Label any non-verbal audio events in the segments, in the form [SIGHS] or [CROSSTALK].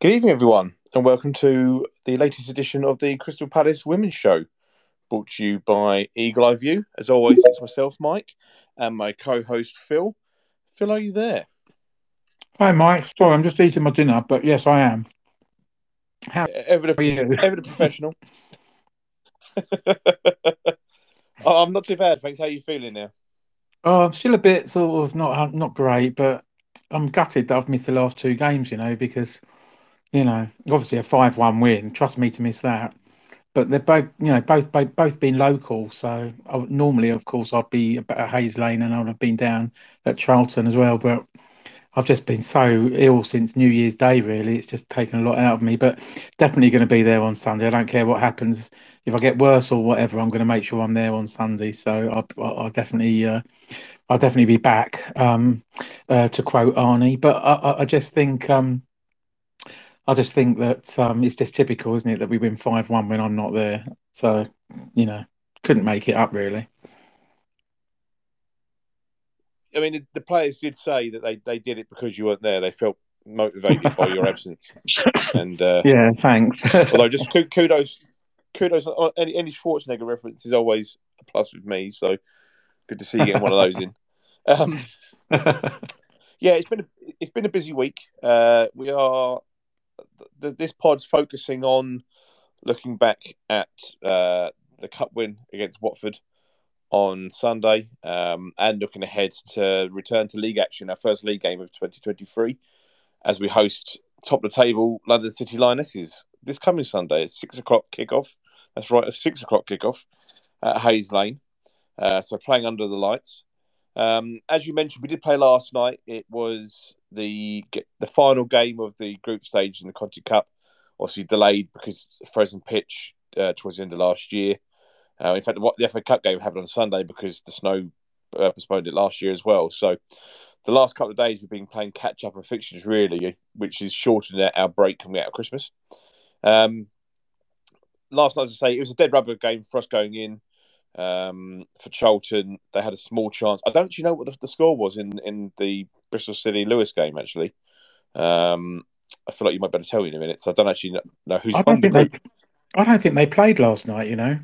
Good evening, everyone, and welcome to the latest edition of the Crystal Palace Women's Show, brought to you by Eagle Eye View. As always, it's myself, Mike, and my co-host Phil. Phil, are you there? Hi, Mike. Sorry, I'm just eating my dinner, but yes, I am. How Ever the, you? [LAUGHS] ever the professional. [LAUGHS] Oh, I'm not too bad, thanks. How are you feeling now? Oh, I'm still a bit sort of not not great, but I'm gutted that I've missed the last two games, you know, because, you know, obviously a 5-1 win. Trust me to miss that. But they're both, you know, both both, both been local. So normally, of course, I'd be at Hayes Lane and I would have been down at Charlton as well. But I've just been so ill since New Year's Day, really. It's just taken a lot out of me, but definitely going to be there on Sunday. I don't care what happens. If I get worse or whatever, I'm going to make sure I'm there on Sunday. So I'll, I'll definitely, uh, I'll definitely be back. Um, uh, to quote Arnie, but I, I, I just think, um, I just think that um, it's just typical, isn't it, that we win five one when I'm not there. So, you know, couldn't make it up really. I mean, the, the players did say that they, they did it because you weren't there. They felt motivated by your [LAUGHS] absence, and uh, Yeah, thanks. [LAUGHS] although just kudos, kudos. Any any Schwarzenegger reference is always a plus with me. So good to see you getting one of those in. [LAUGHS] Um, yeah, it's been a, it's been a busy week. Uh, we are th- this pod's focusing on looking back at uh, the cup win against Watford on Sunday, um, and looking ahead to return to league action, our first league game of 2023, as we host top of the table London City Lionesses this coming Sunday at six o'clock kickoff. That's right, a six o'clock kickoff at Hayes Lane. Uh, so playing under the lights. Um, as you mentioned, we did play last night. It was the the final game of the group stage in the Conti Cup. Obviously delayed because frozen pitch uh, towards the end of last year. Uh, in fact, what the FA Cup game happened on Sunday because the snow uh, postponed it last year as well. So the last couple of days we've been playing catch up and fixtures really, which is shortening our break coming out of Christmas. Um, last night, as I say, it was a dead rubber game for us going in. Um, for Charlton, they had a small chance. I don't actually know what the, the score was in in the Bristol City Lewes game. Actually, um, I feel like you might better tell me in a minute. So I don't actually know, who's I don't the think group. they, I don't think they played last night. You know,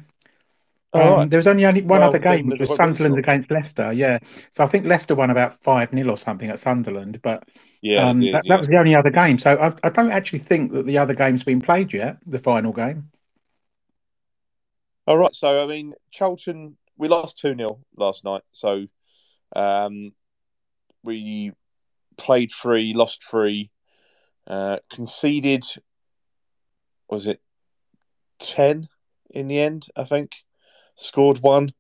Oh, um, right. there was only only one Well, other game, which was the Sunderland against Leicester. Yeah, so I think Leicester won about five 0 or something at Sunderland, but Yeah, um, did. that, Yeah. that was the only other game. So I, I don't actually think that the other game's been played yet. The final game. All right. So I mean, Charlton, we lost two 0 last night. So um, we played three, lost three, uh, conceded. Was it ten in the end? I think scored one.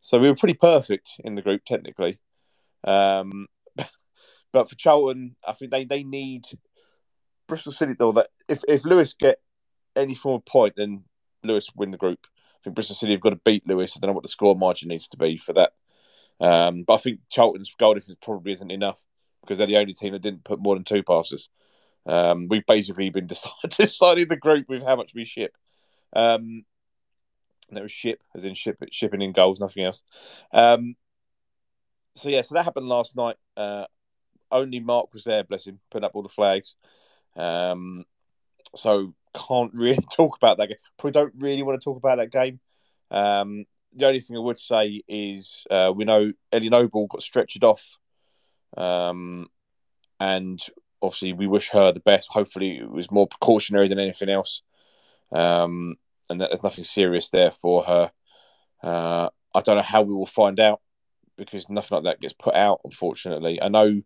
So we were pretty perfect in the group technically. Um, [LAUGHS] but for Charlton, I think they, they need Bristol City though that if, if Lewes get any form of point, then Lewes win the group. I think Bristol City have got to beat Lewes. I don't know what the score margin needs to be for that. Um, but I think Charlton's goal difference probably isn't enough because they're the only team that didn't put more than two passes. Um, we've basically been [LAUGHS] deciding the group with how much we ship. Um, that was ship, as in ship, shipping in goals, nothing else. Um, so yeah, so that happened last night. Uh, only Mark was there, bless him, putting up all the flags. Um, so can't [LAUGHS] really talk about that game. Probably don't really want to talk about that game. Um, the only thing I would say is uh, we know Ellie Noble got stretchered off, um, and obviously we wish her the best. Hopefully, it was more precautionary than anything else, um, and that there's nothing serious there for her. Uh, I don't know how we will find out because nothing like that gets put out. Unfortunately, I know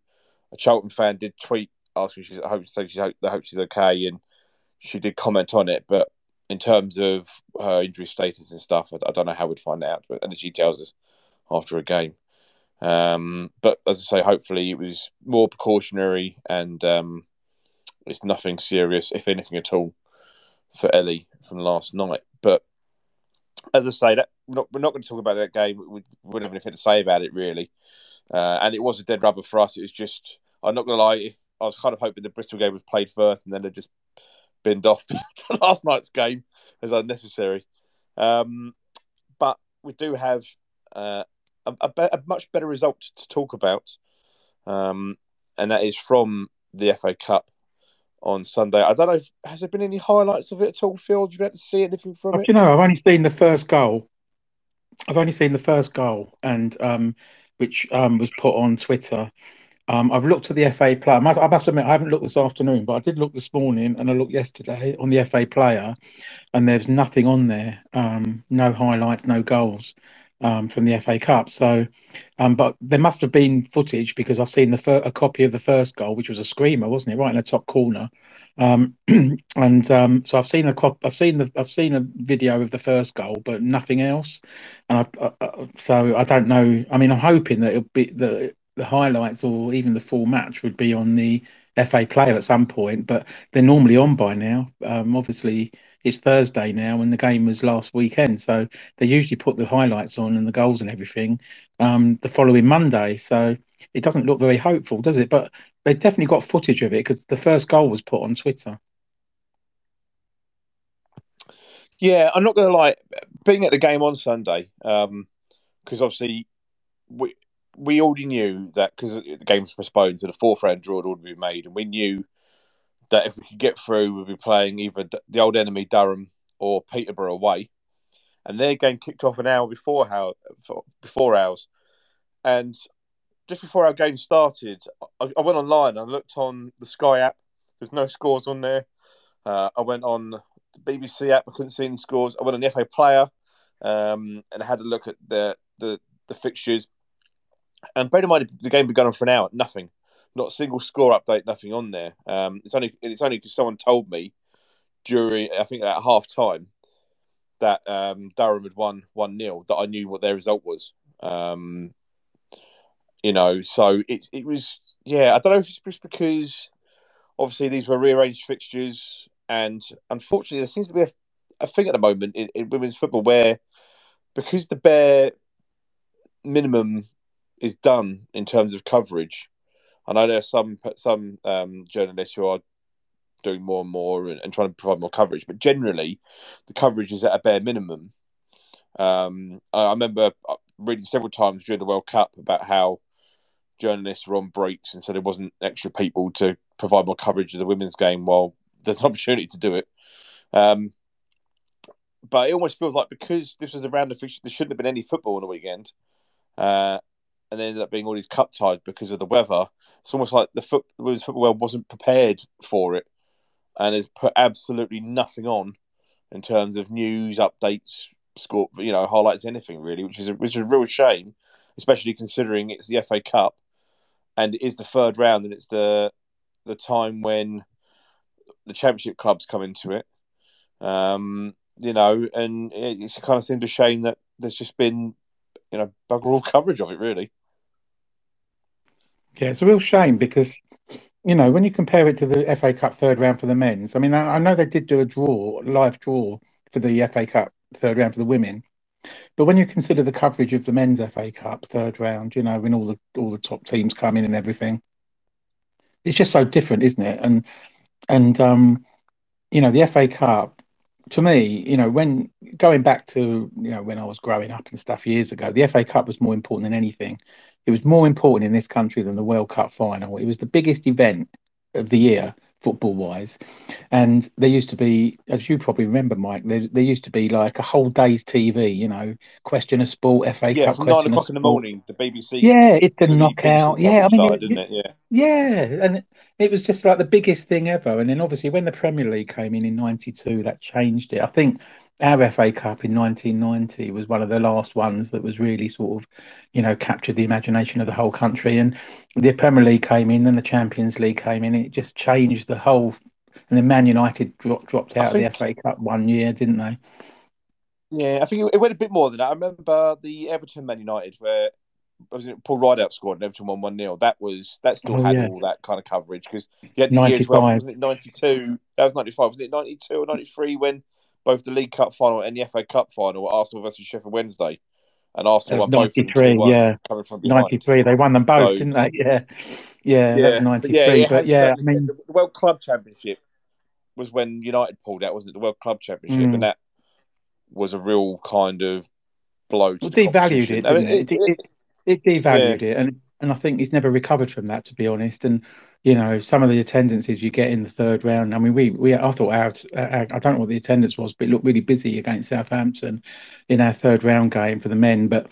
a Charlton fan did tweet asking she's I hope she's hope she's okay, and she did comment on it. But in terms of her injury status and stuff, I, I don't know how we'd find out. But and she tells us after a game. Um, but as I say, hopefully it was more precautionary and um, it's nothing serious, if anything at all, for Ellie from last night. But as I say, that we're not, we're not going to talk about that game. We, we wouldn't have anything to say about it really. Uh, and it was a dead rubber for us. It was just I'm not going to lie. If I was kind of hoping the Bristol game was played first, and then it just binned off [LAUGHS] last night's game as unnecessary. Um, but we do have uh, a, a, be- a much better result to talk about, um, and that is from the FA Cup on Sunday. I don't know. If, has there been any highlights of it at all, Phil? Did you get to see anything from But it? you know, I've only seen the first goal. I've only seen the first goal, and um, which um, was put on Twitter. Um, I've looked at the FA player. I must, I must admit, I haven't looked this afternoon, but I did look this morning, and I looked yesterday on the FA player, and there's nothing on there. Um, no highlights, no goals um, from the FA Cup. So, um, but there must have been footage because I've seen the fir- a copy of the first goal, which was a screamer, wasn't it? Right in the top corner. Um, [CLEARS THROAT] and um, so I've seen a cop, I've seen the, I've seen a video of the first goal, but nothing else. And I, I, I, so I don't know. I mean, I'm hoping that it'll be the the highlights or even the full match would be on the FA player at some point, but they're normally on by now. Um, obviously, it's Thursday now, and the game was last weekend, so they usually put the highlights on and the goals and everything um, the following Monday. So it doesn't look very hopeful, does it? But they definitely got footage of it because the first goal was put on Twitter. Yeah, I'm not going to lie. Being at the game on Sunday, because um, obviously we we already knew that because the game was postponed, so the fourth round draw had already been made, and we knew that if we could get through, we'd be playing either the old enemy Durham or Peterborough away, and their game kicked off an hour before how before ours, and just before our game started, I, I went online. I looked on the Sky app. There's no scores on there. Uh, I went on the BBC app. I couldn't see any scores. I went on the FA Player um, and I had a look at the the, the fixtures. And bear in mind, the game going on for an hour. Nothing, not a single score update. Nothing on there. Um, it's only it's only because someone told me during I think at half time that um, Durham had won one 0 that I knew what their result was. Um, you know, so it's it was yeah. I don't know if it's just because obviously these were rearranged fixtures, and unfortunately there seems to be a, a thing at the moment in, in women's football where because the bare minimum is done in terms of coverage. I know there are some some um, journalists who are doing more and more and, and, trying to provide more coverage, but generally the coverage is at a bare minimum. Um, I remember uh, reading several times during the World Cup about how journalists were on breaks and so there wasn't extra people to provide more coverage of the women's game while there's an opportunity to do it. Um, but it almost feels like because this was around the fixture, there shouldn't have been any football on the weekend. Uh, and there ended up being all these cup ties because of the weather. It's almost like the, foot, football world wasn't prepared for it and has put absolutely nothing on in terms of news, updates, score, you know, highlights, anything really, which is a, which is a real shame, especially considering it's the FA Cup and it is the third round and it's the the time when the championship clubs come into it. Um, you know, and it's kind of seemed a shame that there's just been, you know, bugger all coverage of it, really. Yeah, it's a real shame because, you know, when you compare it to the FA Cup third round for the men's, I mean, I, know they did do a draw, live draw for the FA Cup third round for the women, but when you consider the coverage of the men's FA Cup third round, you know, when all the all the top teams come in and everything, it's just so different, isn't it? And and um, you know, the FA Cup, to me, you know, when going back to you know when I was growing up and stuff years ago, the FA Cup was more important than anything. It was more important in this country than the World Cup final. It was the biggest event of the year football wise. And there used to be, as you probably remember, Mike, there, there used to be like a whole day's TV, you know, question of sport, FA yeah, Cup, from question nine o'clock in the morning, the BBC. Yeah, it's the the knockout. BBC Yeah, I mean, started, it, didn't it? Yeah. yeah, and it was just like the biggest thing ever. And then obviously when the Premier League came in in '92, that changed it. I think our FA Cup in 1990 was one of the last ones that was really sort of, you know, captured the imagination of the whole country. And the Premier League came in, then the Champions League came in. It just changed the whole. And then Man United dropped dropped out think, of the FA Cup one year, didn't they? Yeah, I think it, it went a bit more than that. I remember the Everton Man United where was it Paul Rideout scored and Everton won one 0 That was that still Oh had yeah, all that kind of coverage because you had the year as well. 95. Wasn't it ninety two? That was ninety five. wasn't it ninety two or ninety three when both the League Cup final and the FA Cup final were Arsenal versus Sheffield Wednesday, and Arsenal won both of them two 93. one Yeah, coming from behind. 93. They won them both, So didn't they? Yeah, yeah, yeah, but yeah, 93. But yeah, I mean, the, World Club Championship was when United pulled out, wasn't it? The World Club Championship, mm, and that was a real kind of blow to well, the devalued it, I mean, it? it, It, it, it yeah, devalued it, and and I think he's never recovered from that, to be honest. And you know, some of the attendances you get in the third round. I mean, we we I thought our, our I don't know what the attendance was, but it looked really busy against Southampton in our third round game for the men. But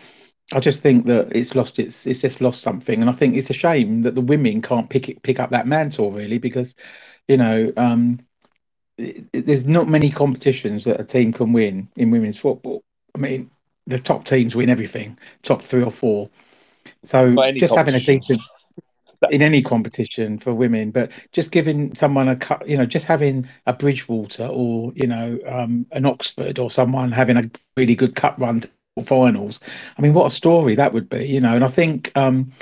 I just think that it's lost its it's just lost something, and I think it's a shame that the women can't pick it, pick up that mantle really because, you know, um, it, it, there's not many competitions that a team can win in women's football. I mean, the top teams win everything, top three or four. So just having a decent in any competition for women, but just giving someone a cut, you know, just having a Bridgwater or you know um, an Oxford or someone having a really good cup run to finals. I mean, what a story that would be, you know. And I think um,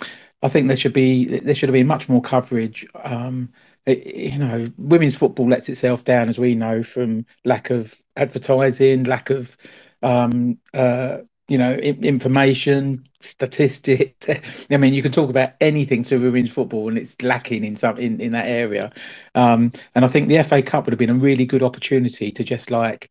I think there should be there should have been much more coverage. Um, it, you know, women's football lets itself down, as we know, from lack of advertising, lack of um, uh, you know, information, statistics. [LAUGHS] I mean, you can talk about anything to women's football, and it's lacking in some in, in that area. Um, and I think the FA Cup would have been a really good opportunity to just like,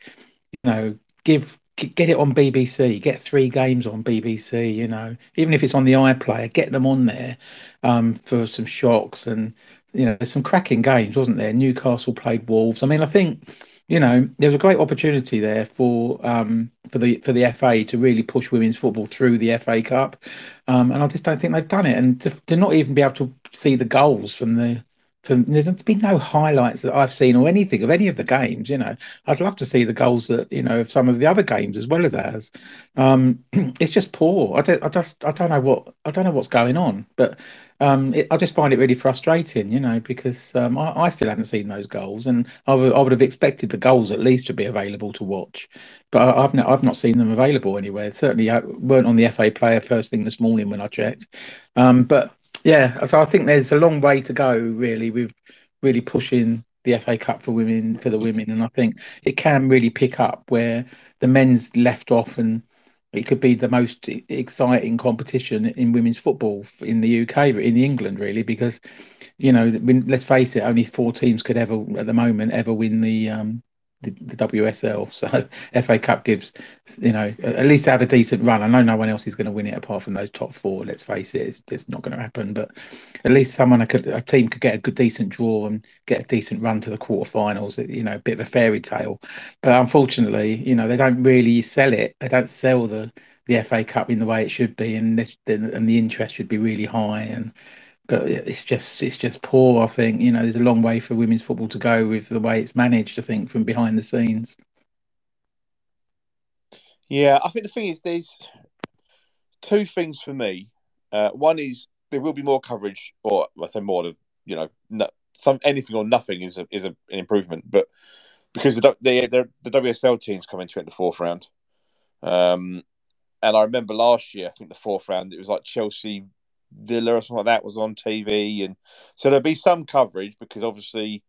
you know, give get it on BBC, get three games on BBC. You know, even if it's on the iPlayer, get them on there um, for some shocks and you know, there's some cracking games, wasn't there? Newcastle played Wolves. I mean, I think you know, there was a great opportunity there for um, for the for the FA to really push women's football through the FA Cup, um, and I just don't think they've done it. And to, to not even be able to see the goals from the from there's been no highlights that I've seen or anything of any of the games. You know, I'd love to see the goals that you know of some of the other games as well as ours. Um, [CLEARS THROAT] it's just poor. I don't, I just I don't know what I don't know what's going on, but um, it, I just find it really frustrating, you know, because um, I, I, still haven't seen those goals, and I, w- I would have expected the goals at least to be available to watch, but I, have not, I've not seen them available anywhere. Certainly uh, weren't on the FA Player first thing this morning when I checked. Um, but yeah, so I think there's a long way to go really with really pushing the FA Cup for women for the women, and I think it can really pick up where the men's left off and it could be the most exciting competition in women's football in the UK, in England, really, because you know, let's face it, only four teams could ever, at the moment, ever win the um, the, the, WSL. [LAUGHS] So FA Cup gives, you know, at least have a decent run. I know no one else is going to win it apart from those top four. Let's face it, it's, it's not going to happen. But at least someone could, a team could get a good, decent draw and get a decent run to the quarterfinals. You know, a bit of a fairy tale. But unfortunately, you know, they don't really sell it. They don't sell the the FA Cup in the way it should be, and this, and the interest should be really high and but it's just it's just poor. I think you know there's a long way for women's football to go with the way it's managed. I think from behind the scenes. Yeah, I think the thing is there's two things for me. Uh, one is there will be more coverage, or I say more of you know no, some anything or nothing is a, is a, an improvement, but because the the, the WSL teams come into it in the fourth round. Um, and I remember last year, I think the fourth round, it was like Chelsea Villa or something like that was on TV, and so there'll be some coverage because obviously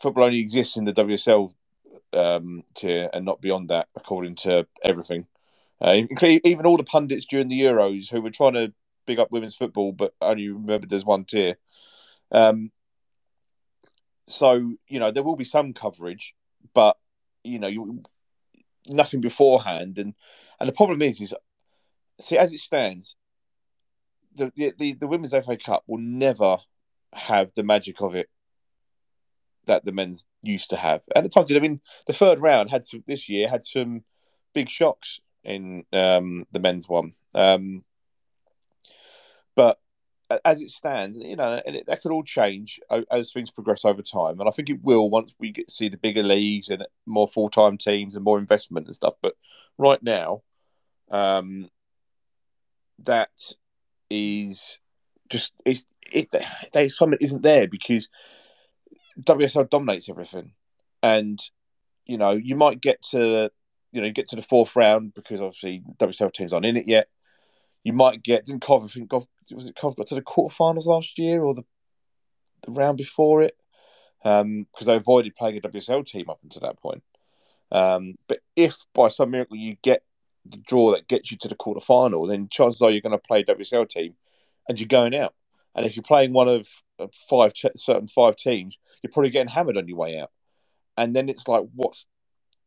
football only exists in the WSL um, tier and not beyond that, according to everything. Uh, even all the pundits during the Euros who were trying to big up women's football, but only remembered there's one tier. Um, so you know there will be some coverage, but you know you, nothing beforehand, and and the problem is is see as it stands, the, the, the, women's FA Cup will never have the magic of it that the men's used to have. And at times, I mean, the third round had some, this year had some big shocks in um, the men's one. Um, but as it stands, you know, and it, that could all change as things progress over time. And I think it will once we get see the bigger leagues and more full time teams and more investment and stuff. But right now, um, that is just it's it, there's something isn't there because WSL dominates everything, and you know you might get to you know you get to the fourth round because obviously WSL teams aren't in it yet. You might get didn't Cov I think Cov, was it Cov got to the quarterfinals last year or the the round before it Um because um, they avoided playing a WSL team up until that point. Um, but if by some miracle you get the draw that gets you to the quarter final, then chances are you're going to play WSL team, and you're going out. And if you're playing one of uh, five certain five teams, you're probably getting hammered on your way out. And then it's like, what's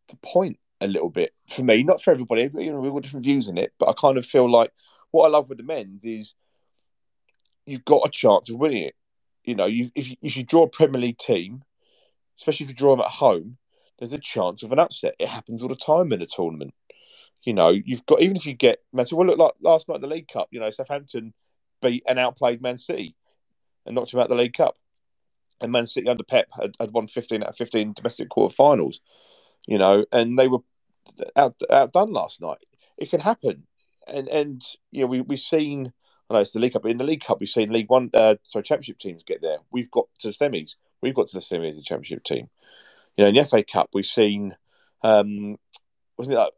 the point? A little bit for me, not for everybody. You know, we've got different views in it, but I kind of feel like what I love with the men's is you've got a chance of winning it. you know, you, if you, if you draw a Premier League team, especially if you draw them at home, there's a chance of an upset. It happens all the time in a tournament. You know, you've got even if you get Man City. Well, look like last night in the League Cup. You know, Southampton beat and outplayed Man City and knocked him out the League Cup. And Man City under Pep had, had won 15 out of 15 domestic quarterfinals. You know, and they were out, outdone last night. It can happen, and and you know we we've seen. I know it's the League Cup, but in the League Cup we've seen League One, uh, sorry, Championship teams get there. We've got to the semis. We've got to the semis as a Championship team. You know, in the FA Cup we've seen. Um, wasn't it like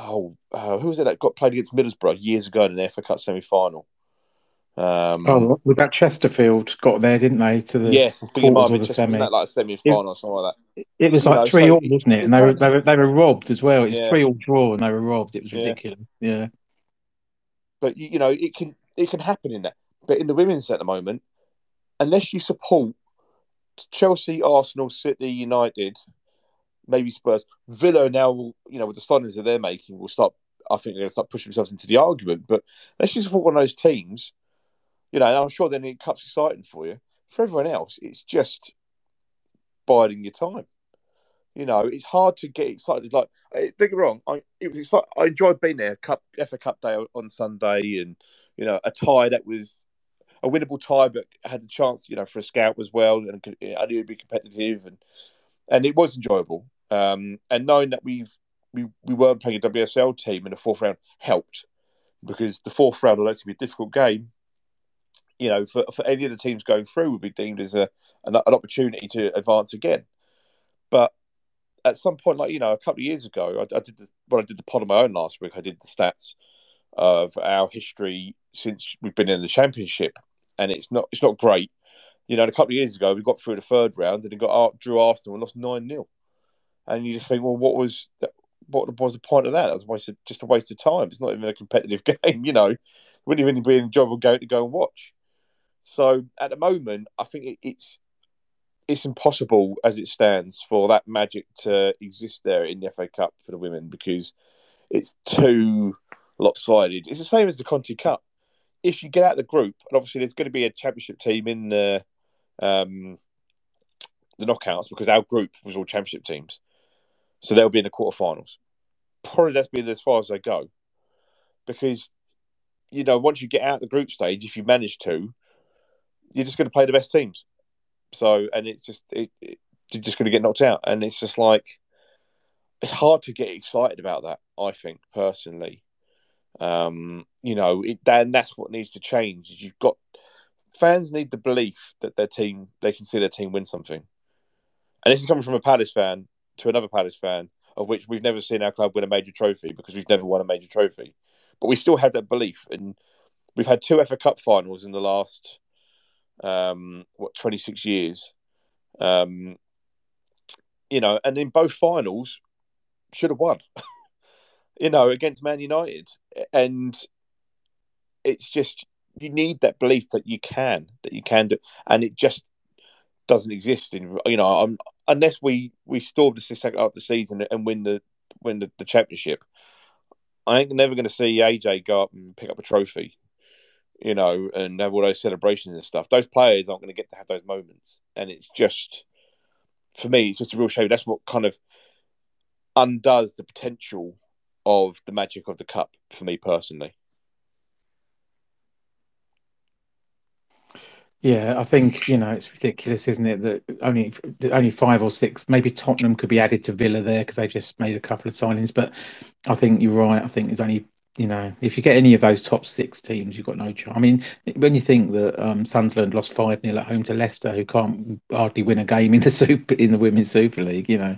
oh, uh, who was it that got played against Middlesbrough years ago in the FA Cup semi final? Um, oh, with that Chesterfield got there, didn't they? To the yes, I think the semi. That like a semi final or something like that. It was you like know, three so all, wasn't it? And they were, they were they were robbed as well. It was yeah. three all draw, and they were robbed. It was ridiculous. Yeah. yeah. But you know, it can it can happen in that. But in the women's at the moment, unless you support Chelsea, Arsenal, City, United, maybe Spurs. Villa now, you know, with the signings that they're making, will start. I think they're going to start pushing themselves into the argument. But let's just support one of those teams, you know. And I'm sure then it cups exciting for you. For everyone else, it's just biding your time. You know, it's hard to get excited. Like, don't get wrong, I it was exciting. I enjoyed being there. Cup FA Cup day on Sunday, and you know, a tie that was a winnable tie, but had a chance, you know, for a scout as well, and I knew it'd be competitive, and and it was enjoyable. Um, and knowing that we've we, we weren't playing a WSL team in the fourth round helped because the fourth round, although it's to be a difficult game, you know, for, for any of the teams going through would be deemed as a an, an opportunity to advance again. But at some point, like you know, a couple of years ago, I, I did the, when I did the pod on my own last week. I did the stats of our history since we've been in the championship, and it's not it's not great. You know, a couple of years ago, we got through the third round and it got drew Arsenal and lost nine 0 and you just think, well, what was that, what was the point of that? It was a waste of, just a waste of time. It's not even a competitive [LAUGHS] game, you know. Wouldn't even be enjoyable going to go and watch. So at the moment, I think it, it's it's impossible as it stands for that magic to exist there in the FA Cup for the women because it's too lopsided. It's the same as the Conti Cup. If you get out of the group, and obviously there's going to be a championship team in the um, the knockouts because our group was all championship teams. So they'll be in the quarterfinals. Probably that's been as far as they go. Because, you know, once you get out the group stage, if you manage to, you're just going to play the best teams. So, and it's just, it, it, you're just going to get knocked out. And it's just like, it's hard to get excited about that, I think, personally. Um, you know, it, and that's what needs to change. Is you've got fans need the belief that their team, they can see their team win something. And this is coming from a Palace fan to another Palace fan, of which we've never seen our club win a major trophy because we've never won a major trophy. But we still have that belief, and we've had two FA Cup finals in the last um, what twenty six years. Um, you know, and in both finals, should have won. [LAUGHS] you know, against Man United, and it's just you need that belief that you can, that you can do, and it just doesn't exist in you know I'm, unless we we storm the second half of the season and win the win the, the championship. I ain't never going to see AJ go up and pick up a trophy, you know, and have all those celebrations and stuff. Those players aren't going to get to have those moments, and it's just for me, it's just a real shame. That's what kind of undoes the potential of the magic of the cup for me personally. Yeah, I think you know it's ridiculous, isn't it? That only only five or six, maybe Tottenham could be added to Villa there because they just made a couple of signings. But I think you're right. I think there's only you know, if you get any of those top six teams, you've got no chance. I mean, when you think that um, Sunderland lost five 0 at home to Leicester, who can't hardly win a game in the [LAUGHS] super in the Women's Super League, you know,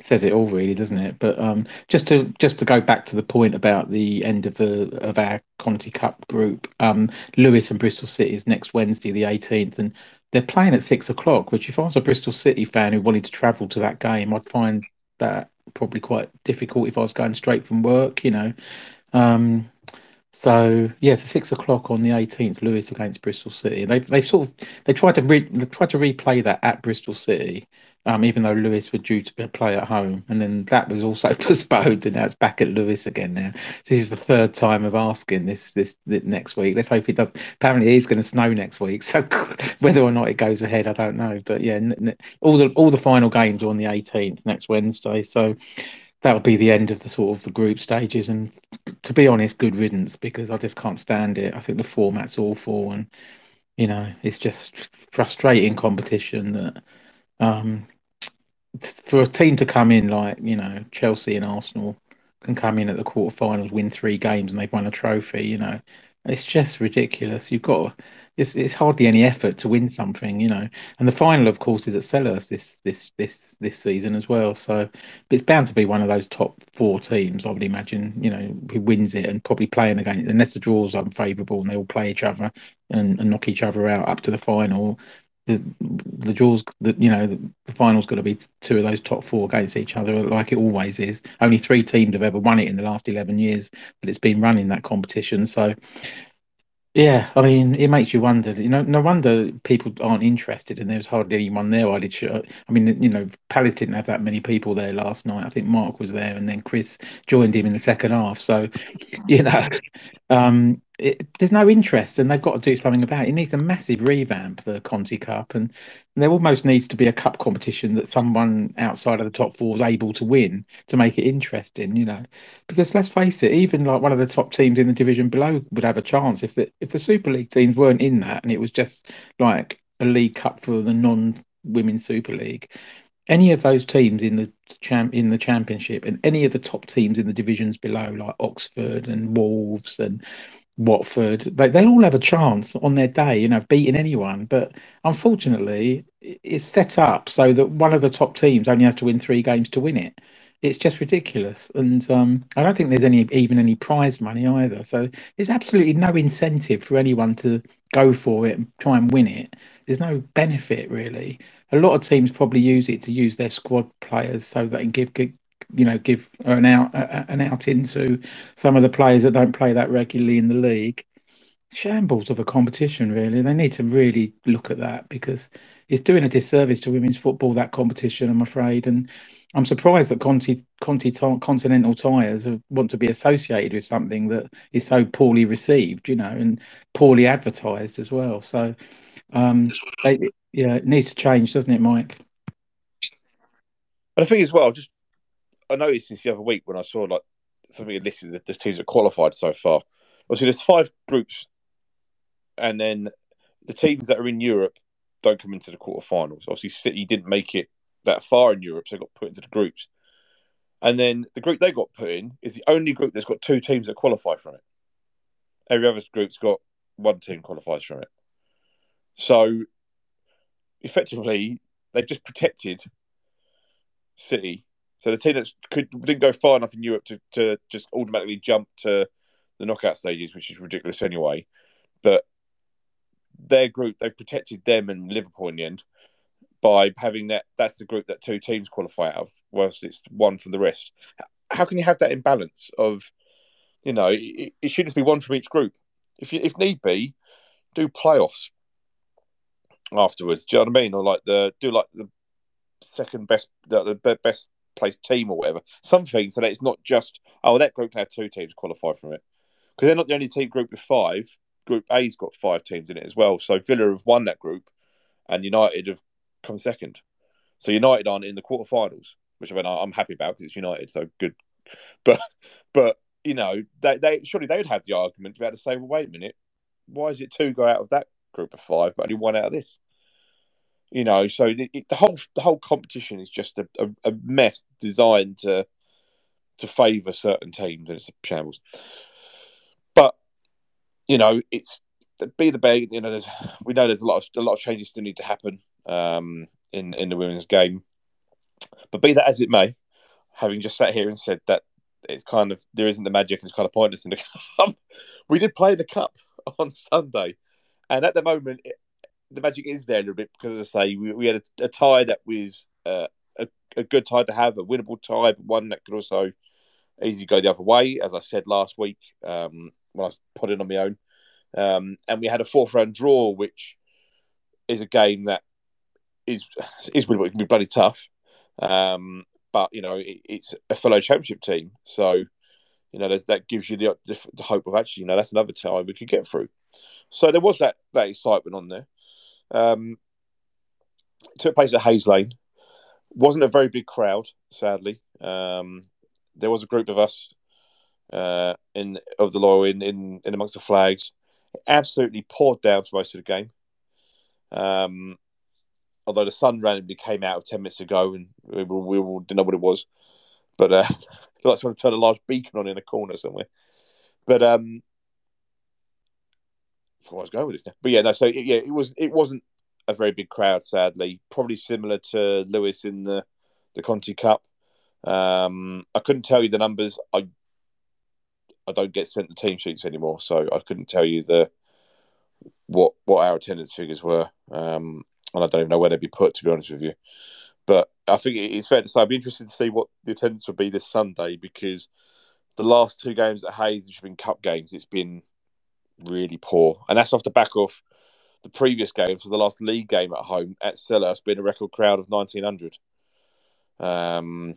says it all, really, doesn't it? But um, just to just to go back to the point about the end of the of our Conti Cup group, um, Lewes and Bristol City is next Wednesday, the 18th, and they're playing at six o'clock. Which, if I was a Bristol City fan who wanted to travel to that game, I'd find that probably quite difficult if I was going straight from work, you know. Um, so yeah, so six o'clock on the 18th, Lewes against Bristol City. They they sort of they tried to re, they tried to replay that at Bristol City, um, even though Lewes were due to play at home, and then that was also [LAUGHS] postponed, and now it's back at Lewes again. Now this is the third time of asking this this, this next week. Let's hope it does. Apparently, it is going to snow next week, [LAUGHS] so [LAUGHS] whether or not it goes ahead, I don't know. But yeah, all the all the final games are on the 18th next Wednesday, so that would be the end of the sort of the group stages. And to be honest, good riddance because I just can't stand it. I think the format's awful, and you know, it's just frustrating competition that um, for a team to come in like you know Chelsea and Arsenal can come in at the quarterfinals, win three games, and they've won a trophy. You know, it's just ridiculous. You've got it's it's hardly any effort to win something, you know. And the final, of course, is at Selhurst this this this this season as well. So it's bound to be one of those top four teams, I would imagine. You know, who wins it and probably playing again unless the draw's unfavourable and they all play each other and, and knock each other out up to the final. The the draws, the you know, the, the final's got to be two of those top four against each other, like it always is. Only three teams have ever won it in the last eleven years that it's been running that competition. So yeah, I mean, it makes you wonder. You know, no wonder people aren't interested, and there was hardly anyone there. I did. Show, I mean, you know, Palace didn't have that many people there last night. I think Mark was there, and then Chris joined him in the second half. So, [LAUGHS] you know, um, it, there's no interest, and they've got to do something about it. It needs a massive revamp, the Conti Cup, and there almost needs to be a cup competition that someone outside of the top four is able to win to make it interesting. You know, because let's face it, even like one of the top teams in the division below would have a chance if the if the Super League teams weren't in that, and it was just like a League Cup for the non Women's Super League any of those teams in the champ in the championship and any of the top teams in the divisions below like oxford and wolves and Watford, they, they'll all have a chance on their day, you know, beating anyone. But unfortunately, it's set up so that one of the top teams only has to win three games to win it. It's just ridiculous, and um, I don't think there's any even any prize money either. So there's absolutely no incentive for anyone to go for it and try and win it. There's no benefit really. A lot of teams probably use it to use their squad players so they can give, give you know give an out an out into some of the players that don't play that regularly in the league. Shambles of a competition, really. They need to really look at that because it's doing a disservice to women's football. That competition, I'm afraid, and I'm surprised that Conti, Conti Continental Tires want to be associated with something that is so poorly received, you know, and poorly advertised as well. So, um, they, yeah, it needs to change, doesn't it, Mike? And I think as well, just I noticed this the other week when I saw like something listed that the teams that qualified so far. Obviously, there's five groups, and then the teams that are in Europe don't come into the quarterfinals. Obviously, City didn't make it that far in Europe, so they got put into the groups. And then the group they got put in is the only group that's got two teams that qualify from it. Every other group's got one team qualifies from it. So effectively, they've just protected City so the team that could didn't go far enough in Europe to, to just automatically jump to the knockout stages, which is ridiculous anyway. But their group, they've protected them and Liverpool in the end by having that. That's the group that two teams qualify out of, whilst it's one from the rest. How can you have that imbalance of, you know, it, it should just be one from each group. If you, if need be, do playoffs afterwards. Do you know what I mean? Or like the do like the second best, the, the best place team or whatever. Something so that it's not just oh that group had two teams qualify from it because they're not the only team group with five. Group A's got five teams in it as well. So Villa have won that group, and United have come second. So United aren't in the quarterfinals, which I mean I'm happy about because it's United, so good. [LAUGHS] But but you know they, they surely they would have the argument to be able to say, well, wait a minute, why is it two go out of that group of five, but only one out of this? You know, so it, the whole the whole competition is just a, a, a mess designed to to favour certain teams, and it's a shambles. But you know, it's be the big. You know, there's we know there's a lot of a lot of changes still need to happen um, in in the women's game. But be that as it may, having just sat here and said that it's kind of there isn't the magic, it's kind of pointless in the [LAUGHS] cup. we did play the cup on Sunday, and at the moment, it, the magic is there a little bit because, as I say, we, we had a, a tie that was uh, a, a good tie to have, a winnable tie, but one that could also easily go the other way, as I said last week um, when I put it on my own. Um, and we had a fourth round draw, which is a game that is is winnable. it can be bloody tough. Um, but you know, it, it's a fellow championship team, so you know that gives you the, the, hope of actually, you know, that's another tie we could get through. So there was that that excitement on there. Um, took place at Hayes Lane. Wasn't a very big crowd, sadly. Um, there was a group of us uh, in of the law in, in in amongst the flags. It absolutely poured down for most of the game. Um, although the sun randomly came out of ten minutes ago, and we, we all didn't know what it was, but uh, [LAUGHS] like someone turned a large beacon on in a corner somewhere. But um, I was going with this now. But yeah, no. So yeah, it was it wasn't a very big crowd, sadly. Probably similar to Lewes in the the Conti Cup. Um, I couldn't tell you the numbers. I I don't get sent the team sheets anymore, so I couldn't tell you the what what our attendance figures were, um, and I don't even know where they'd be put. To be honest with you, but I think it's fair to say I'd be interested to see what the attendance would be this Sunday because the last two games at Hayes, which have been cup games, it's been really poor, and that's off the back of the previous game. for the last league game at home at Selhurst being a record crowd of nineteen hundred. Um,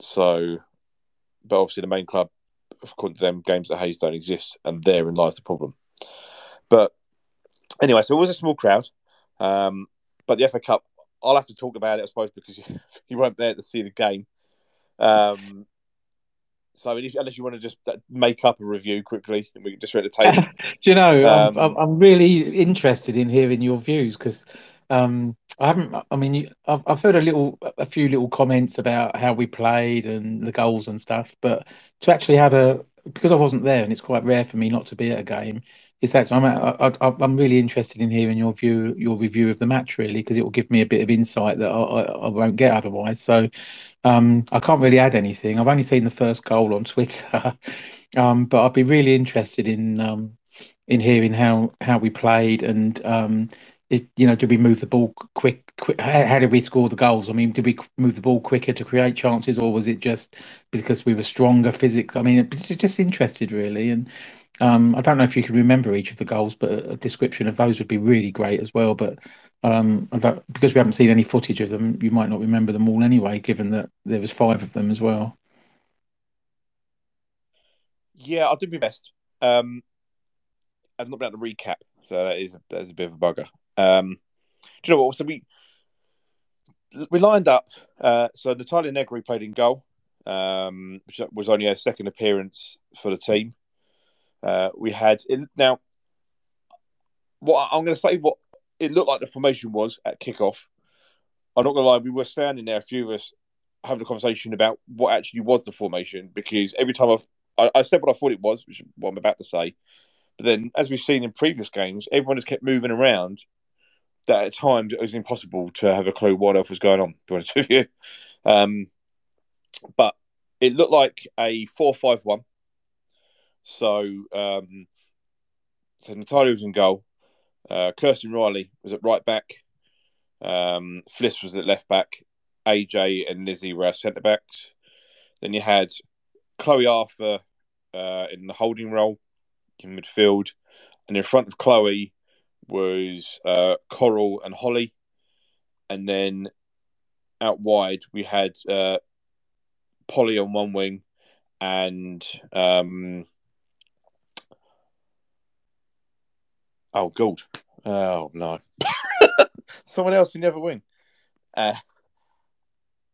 so, but obviously the main club, according to them, games at Hayes don't exist, and therein lies the problem. But anyway, so it was a small crowd. Um, but the FA Cup, I'll have to talk about it, I suppose, because [LAUGHS] you, you weren't there to see the game. Um, so, if, unless you want to just uh, make up a review quickly, and we can just read the table. [LAUGHS] Do you know, um, I'm, I'm really interested in hearing your views because um, I haven't. I mean, I've, I've heard a little, a few little comments about how we played and the goals and stuff, but to actually have a because I wasn't there, and it's quite rare for me not to be at a game. Is that I'm I, am really interested in hearing your view, your review of the match, really, because it will give me a bit of insight that I, I, I won't get otherwise. So um, I can't really add anything. I've only seen the first goal on [LAUGHS] Twitter, um, but I'd be really interested in um, in hearing how how we played and um, it, you know, did we move the ball quick? quick how, how, did we score the goals? I mean, did we move the ball quicker to create chances, or was it just because we were stronger physically? I mean, just interested really. And um, I don't know if you can remember each of the goals, but a description of those would be really great as well. But um, because we haven't seen any footage of them, you might not remember them all anyway, given that there was five of them as well. Yeah, I'll do my best. Um, I've not been able to recap, so that is that is a bit of a bugger. Um, do you know what? So we we lined up. Uh, so Natalia Negri played in goal, um, which was only her second appearance for the team. Uh, we had in, now. What I'm going to say, what it looked like the formation was at kickoff. I'm not going to lie, we were standing there, a few of us, having a conversation about what actually was the formation because every time I've, I, I said what I thought it was, which is what I'm about to say. But then, as we've seen in previous games, everyone has kept moving around that at times it was impossible to have a clue what else was going on, to be honest with you. Um, but it looked like a 4 5 1. So, um, so Natalia was in goal. Uh, Kirsten Riley was at right back. Um, Fliss was at left back. AJ and Lizzie were our centre backs. Then you had Chloe Arthur uh, in the holding role in midfield. And in front of Chloe was uh, Coral and Holly, and then out wide we had uh, Polly on one wing and um, oh Gould. Oh no, [LAUGHS] someone else in never win. Uh,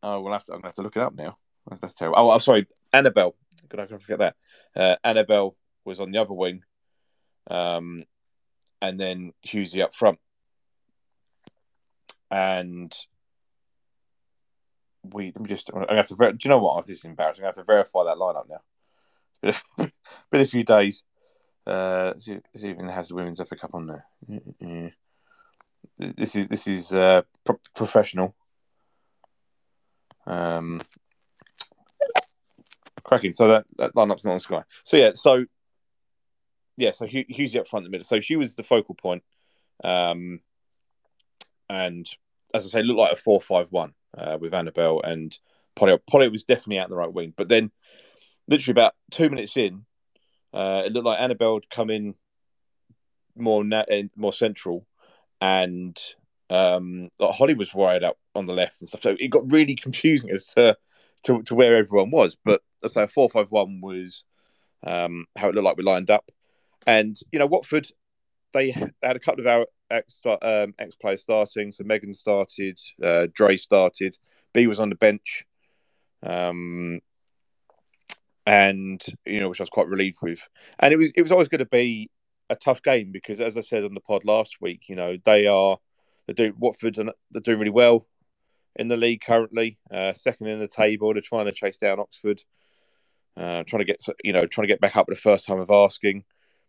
oh, we'll have to. I'm gonna have to look it up now. That's, that's terrible. Oh, I'm sorry, Annabelle. Could I forget that? Uh, Annabelle was on the other wing, um, and then Hughesy up front. And we let me just. I have to. Do you know what? This is embarrassing. I have to verify that lineup now. It's been a [LAUGHS] few days. Uh, it even has the women's FA Cup on there. This is this is uh, pro- professional. Um, cracking. So that that lineup's not on the Sky. So yeah. So yeah, so Hughesy up front in the middle. So she was the focal point. Um, and as I say, looked like a 4 5 1 uh, with Annabelle and Polly. Polly was definitely out in the right wing. But then, literally about two minutes in, uh, it looked like Annabelle had come in more na- more central, and Um, like Holly was wired up on the left and stuff, so it got really [LAUGHS] confusing as to to, to where everyone was. But I say four five one was um, how it looked like we lined up, and you know Watford they had a couple of our ex um, ex players starting. So Megan started, uh, Dre started, B was on the bench, um, and you know which I was quite relieved with. And it was it was always going to be a tough game because, as I said on the pod last week, you know they are they do Watford and they're doing really well in the league currently, uh, second in the table. They're trying to chase down Oxford, uh, trying to get you know trying to get back up the first time of asking,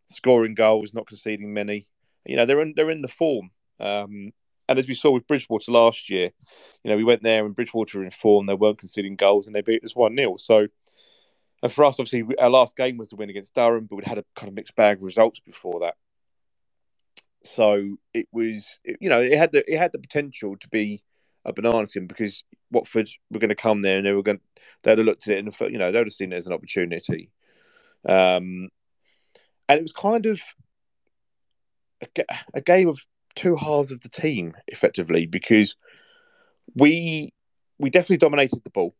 scoring goals, not conceding many. You know they're in they're in the form. Um, and as we saw with Bridgwater last year, you know we went there and Bridgwater in form. They weren't conceding goals and they beat us one 0 So. And for us, obviously, our last game was the win against Durham, but we'd had a kind of mixed bag of results before that. So it was, you know, it had the it had the potential to be a banana skin because Watford were going to come there and they were going, they'd have looked at it and you know they'd have seen it as an opportunity. Um, and it was kind of a, a game of two halves of the team, effectively, because we we definitely dominated the ball,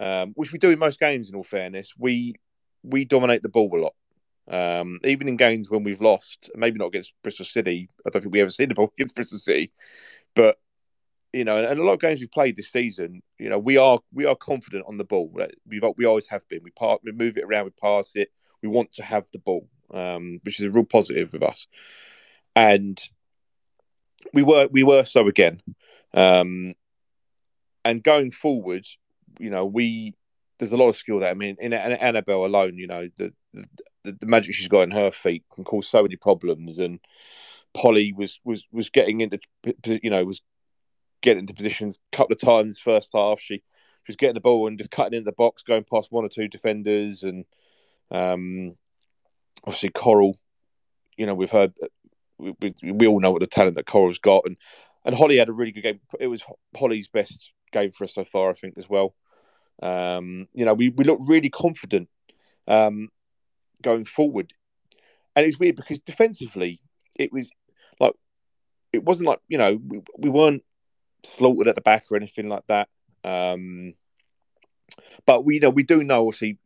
um, which we do in most games. In all fairness, we we dominate the ball a lot. Um, even in games when we've lost, maybe not against Bristol City. I don't think we ever [LAUGHS] seen the ball against Bristol City, but you know, and a lot of games we've played this season, you know, we are we are confident on the ball. We we always have been. We part, we move it around, we pass it. We want to have the ball, um, which is a real positive with us. And we were we were so again. Um, and going forward, you know, we there's a lot of skill there. I mean, in, in Annabelle alone, you know, the, the the magic she's got in her feet can cause so many problems. And Polly was was was getting into, you know, was getting into positions a couple of times first half. She she was getting the ball and just cutting into the box, going past one or two defenders, and um, obviously Coral. You know, her, we, we, we all know what the talent that Coral's got, and and Holly had a really good game. It was Holly's best game for us so far, I think, as well. Um, you know, we we looked really confident um, going forward, and it's weird because defensively, it was like it wasn't like you know we, we weren't slaughtered at the back or anything like that. Um, but we you know we do know obviously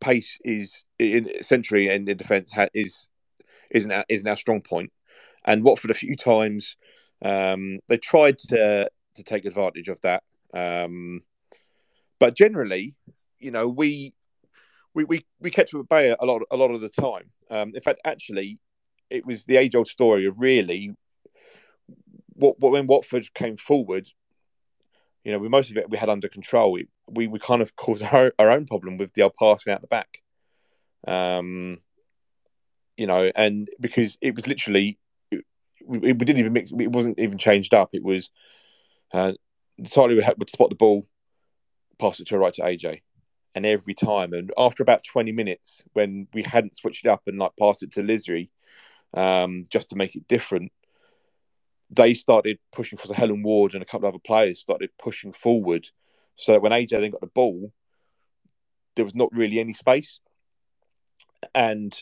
pace is in century and in defence ha- is isn't our, isn't our strong point. And Watford a few times um, they tried to to take advantage of that. Um, but generally, you know, we we we, we kept them at bay a lot a lot of the time. Um, in fact, actually, it was the age old story of really what, what when Watford came forward, you know, we most of it we had under control. We we, we kind of caused our, our own problem with the passing out the back. Um, you know, and because it was literally, it, we, didn't even mix. It wasn't even changed up. It was uh, Charlie would, would spot the ball, pass it to right to AJ, and every time, and after about twenty minutes, when we hadn't switched it up and like passed it to Lizzie, um, just to make it different, they started pushing for so Helen Ward and a couple of other players started pushing forward so that when AJ then got the ball, there was not really any space. And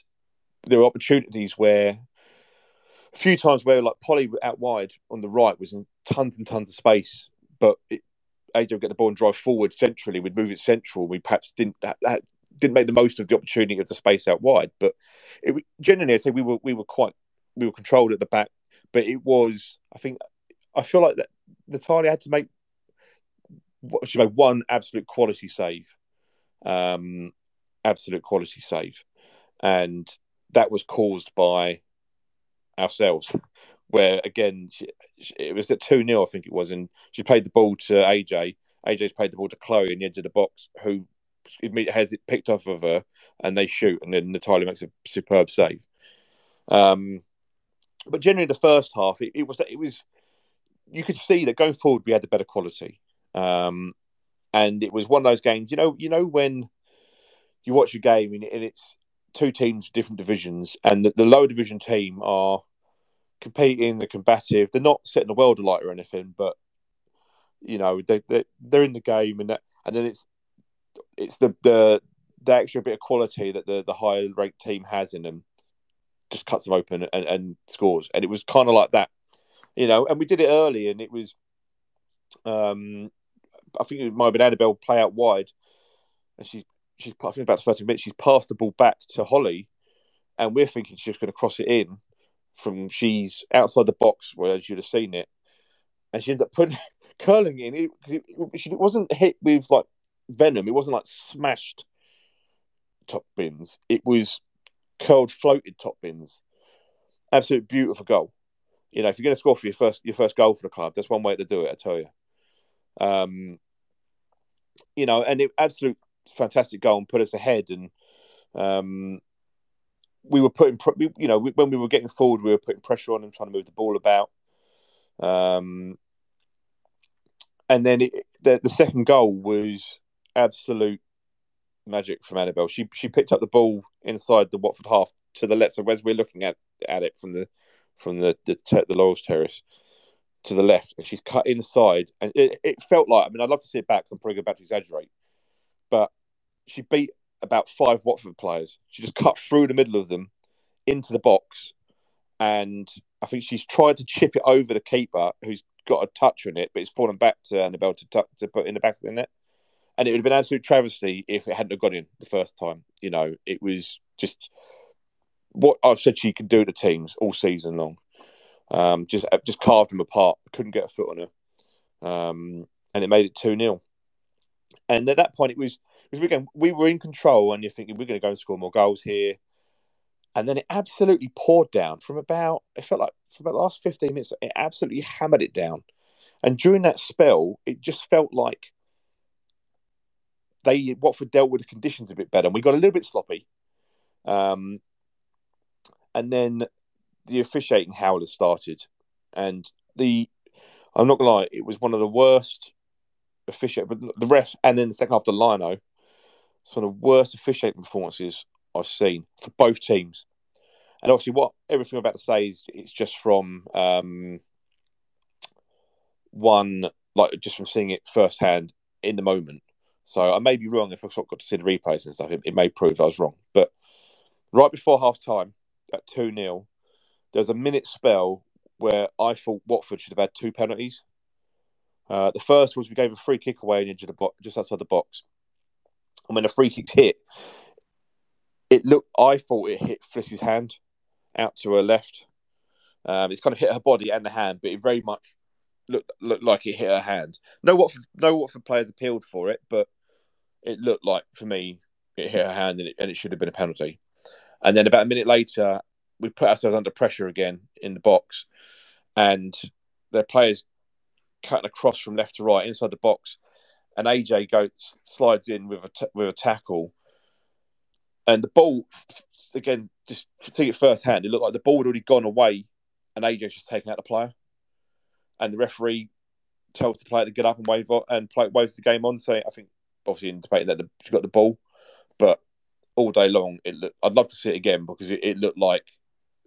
there were opportunities where a few times where like Polly out wide on the right was in tons and tons of space, but it, AJ would get the ball and drive forward centrally. We'd move it central. We perhaps didn't that, that didn't make the most of the opportunity of the space out wide. But it, generally, I say we were we were quite we were controlled at the back but it was. I think I feel like that Natalia had to make she made one absolute quality save, um, absolute quality save, and that was caused by ourselves. Where again, she, she, it was at two 0 I think it was, and she played the ball to AJ. AJ's played the ball to Chloe in the edge of the box, who has it picked off of her, and they shoot, and then Natalia makes a superb save. Um, but generally, the first half, it, it was it was you could see that going forward we had the better quality, um, and it was one of those games. You know, you know when you watch a game and, and it's two teams, different divisions, and the, the lower division team are competing, they're combative, they're not setting the world alight or anything, but you know they they they're in the game, and that, and then it's it's the the the extra bit of quality that the the higher ranked team has in them just cuts them open and, and scores. And it was kind of like that you know, and we did it early, and it was, um, I think it might have been Annabelle play out wide, and she she's I think about thirty minutes. She's passed the ball back to Holly, and we're thinking she's going to cross it in from she's outside the box where you'd have seen it, and she ended up putting [LAUGHS] curling in. It, it, it wasn't hit with like venom. It wasn't like smashed top bins. It was curled, floated top bins. Absolute beautiful goal. You know, if you're going to score for your first your first goal for the club, that's one way to do it. I tell you. Um, you know, and it absolute fantastic goal and put us ahead. And um, we were putting, you know, when we were getting forward, we were putting pressure on them, trying to move the ball about. Um, and then it, the, the second goal was absolute magic from Annabelle. She she picked up the ball inside the Watford half to the left. So as we're looking at at it from the from the the, the Laurels Terrace to the left, and she's cut inside, and it, it felt like. I mean, I'd love to see it back. Cause I'm probably about to exaggerate, but she beat about five Watford players. She just cut through the middle of them into the box, and I think she's tried to chip it over the keeper, who's got a touch on it, but it's fallen back to Annabelle to, to put in the back of the net. And it would have been absolute travesty if it hadn't have gone in the first time. You know, it was just what I've said she could do to teams all season long. Um, just just carved them apart. Couldn't get a foot on her, um, and it made it two 0 And at that point, it was again we were in control, and you're thinking we're going to go and score more goals here. And then it absolutely poured down from about it felt like for about the last fifteen minutes. It absolutely hammered it down, and during that spell, it just felt like they Watford dealt with the conditions a bit better. And we got a little bit sloppy. Um, and then the officiating howler started, and the I'm not gonna lie, it was one of the worst officiating, but the refs, and then the second half, the Lino, it's one of the worst officiating performances I've seen for both teams. And obviously, what everything I'm about to say is it's just from um, one, like just from seeing it firsthand in the moment. So I may be wrong if I've got to see the replays and stuff. It, it may prove I was wrong. But right before half time, at 2 0, there was a minute spell where I thought Watford should have had two penalties. Uh, the first was we gave a free kick away and the box, just outside the box. And when the free kick hit, it looked. I thought it hit Fliss's hand out to her left. Um, it's kind of hit her body and the hand, but it very much looked looked like it hit her hand. No Watford, no players appealed for it, but it looked like for me it hit her hand and it, and it should have been a penalty. And then about a minute later, we put ourselves under pressure again in the box, and their players cutting across from left to right inside the box, and AJ goes slides in with a t- with a tackle, and the ball again just see it firsthand. It looked like the ball had already gone away, and AJ's just taken out the player, and the referee tells the player to get up and wave and play, waves the game on. Saying I think obviously in debating that she got the ball, but all day long it looked. I'd love to see it again because it, it looked like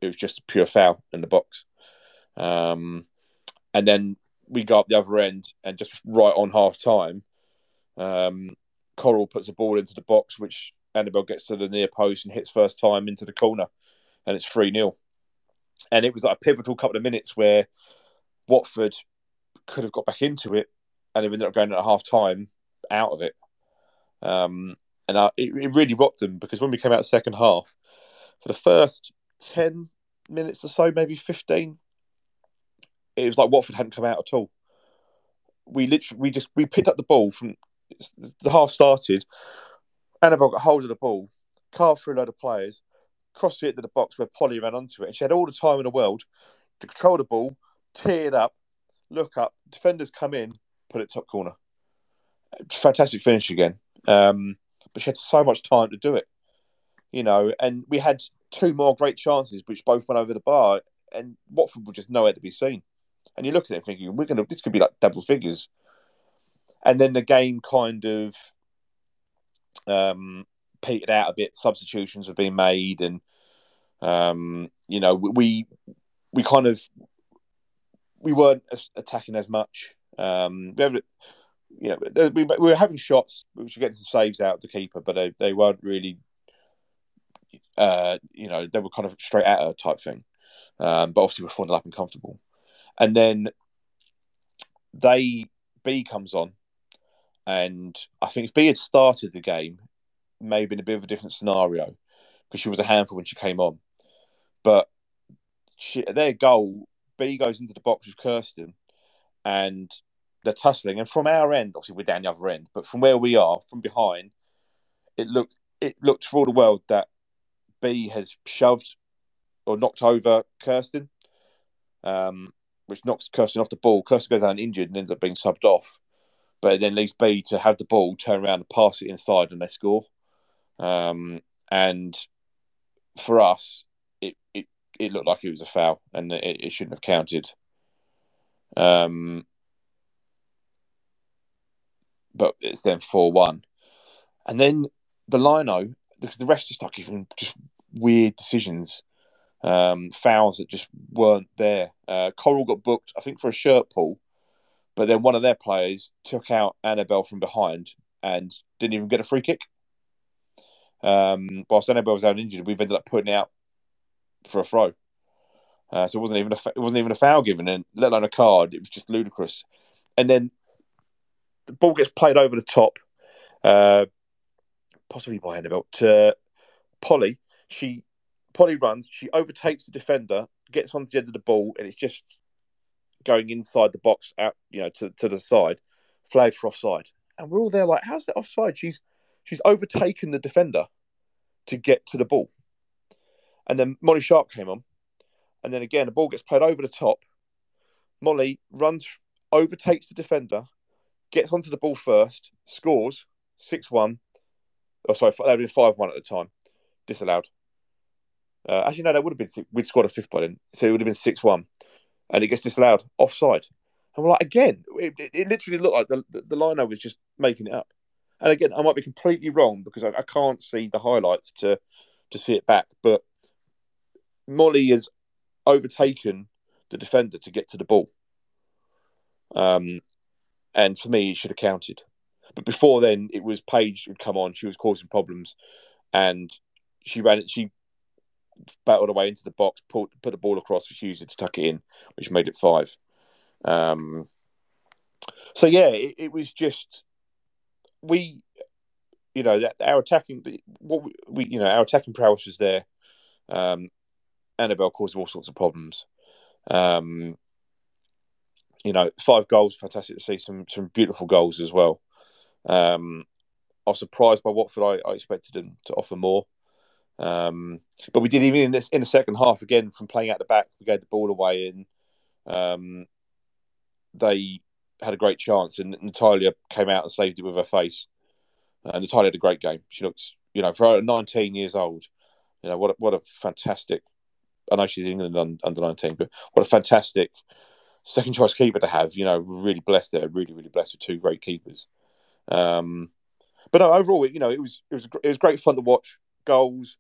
it was just a pure foul in the box. Um, and then we go up the other end, and just right on half time, um, Coral puts a ball into the box, which Annabelle gets to the near post and hits first time into the corner, and it's 3 0. And it was like a pivotal couple of minutes where Watford could have got back into it and it ended up going at half time out of it. Um, and I, it, it really rocked them because when we came out the second half, for the first 10 minutes or so, maybe 15, it was like Watford hadn't come out at all. We literally, we just, we picked up the ball from the half started. Annabelle got hold of the ball, carved through a load of players, crossed it into the box where Polly ran onto it. And she had all the time in the world to control the ball, tee it up, look up, defenders come in, put it top corner. Fantastic finish again. Um, but she had so much time to do it, you know, and we had two more great chances, which both went over the bar, and Watford were just nowhere to be seen. And you look at it thinking, we're gonna this could be like double figures. And then the game kind of um, petered out a bit. Substitutions have been made, and um, you know we we kind of we weren't attacking as much. Um, we have, you know, we, we were having shots, which were getting some saves out of the keeper, but they, they weren't really uh, you know, they were kind of straight at her type thing. Um, but obviously, we're falling up and comfortable. and then they B comes on, and I think if B had started the game, maybe in a bit of a different scenario because she was a handful when she came on. But she, their goal, B goes into the box with Kirsten, and they're tussling. And from our end, obviously we're down the other end, but from where we are, from behind, it looked it looked for all the world that B has shoved or knocked over Kirsten, um, which knocks Kirsten off the ball. Kirsten goes down injured and ends up being subbed off, but then leaves B to have the ball, turn around and pass it inside, and they score. Um, and for us, it, it it looked like it was a foul, and it, it shouldn't have counted. Um, but it's then four one, and then the lino because the rest just start giving just weird decisions, um, fouls that just weren't there. Uh, Coral got booked, I think, for a shirt pull, but then one of their players took out Annabelle from behind and didn't even get a free kick. Um, whilst Annabelle was out injured, we've ended up putting out for a throw. Uh, so it wasn't even a it wasn't even a foul given, and let alone a card. It was just ludicrous. And then the ball gets played over the top, uh, possibly by Annabelle to Polly. She Polly runs, she overtakes the defender, gets onto the end of the ball, and it's just going inside the box out, you know, to, to the side, flagged for offside. And we're all there like, how's that offside? She's she's overtaken the defender to get to the ball. And then Molly Sharp came on. And then again, the ball gets played over the top. Molly runs, overtakes the defender, gets onto the ball first, scores 6 1. Oh, sorry, that would have been 5 1 at the time. Disallowed. Uh, actually, no, that would have been, we'd scored a fifth by then. So it would have been 6 1. And it gets disallowed offside. And we're like, again, it, it, it literally looked like the, the, the liner was just making it up. And again, I might be completely wrong because I, I can't see the highlights to to see it back. But Molly has overtaken the defender to get to the ball. Um, and for me, it should have counted. But before then, it was Paige who'd come on. She was causing problems, and she ran. It, she battled away into the box, put put the ball across for Hughes to tuck it in, which made it five. Um, so yeah, it, it was just we, you know, that our attacking, what we, we, you know, our attacking prowess was there. Um, Annabelle caused all sorts of problems. Um, you know, five goals, fantastic to see some some beautiful goals as well. Um, I was surprised by Watford. I, I expected them to offer more. Um, but we did even in this in the second half again from playing out the back. We gave the ball away and um, they had a great chance, and Natalia came out and saved it with her face. And Natalia had a great game. She looks, you know, for 19 years old, you know, what a, what a fantastic. I know she's England under 19, but what a fantastic second choice keeper to have. You know, really blessed there, really, really blessed with two great keepers. Um, but overall, you know, it was it was it was great fun to watch. Goals,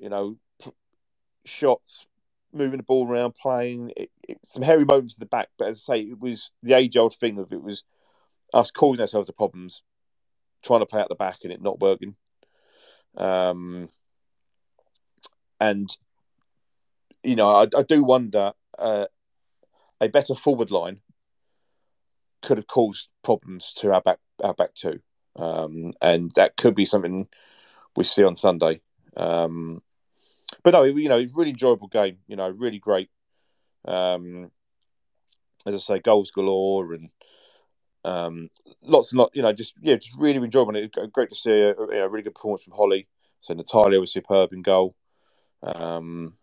you know, p- shots, moving the ball around, playing. It, it, some hairy moments in the back, but as I say, it was the age old thing of it was us causing ourselves the problems, trying to play out the back and it not working. Um, and you know, I, I do wonder uh, a better forward line could have caused problems to our back our back two, um, and that could be something we see on Sunday. Um, but no, you know, really enjoyable game. You know, really great. Um, as I say, goals galore and um, lots and lot. You know, just yeah, just really enjoyable. It great to see a, really good performance from Holly. So Natalia was superb in goal. Um,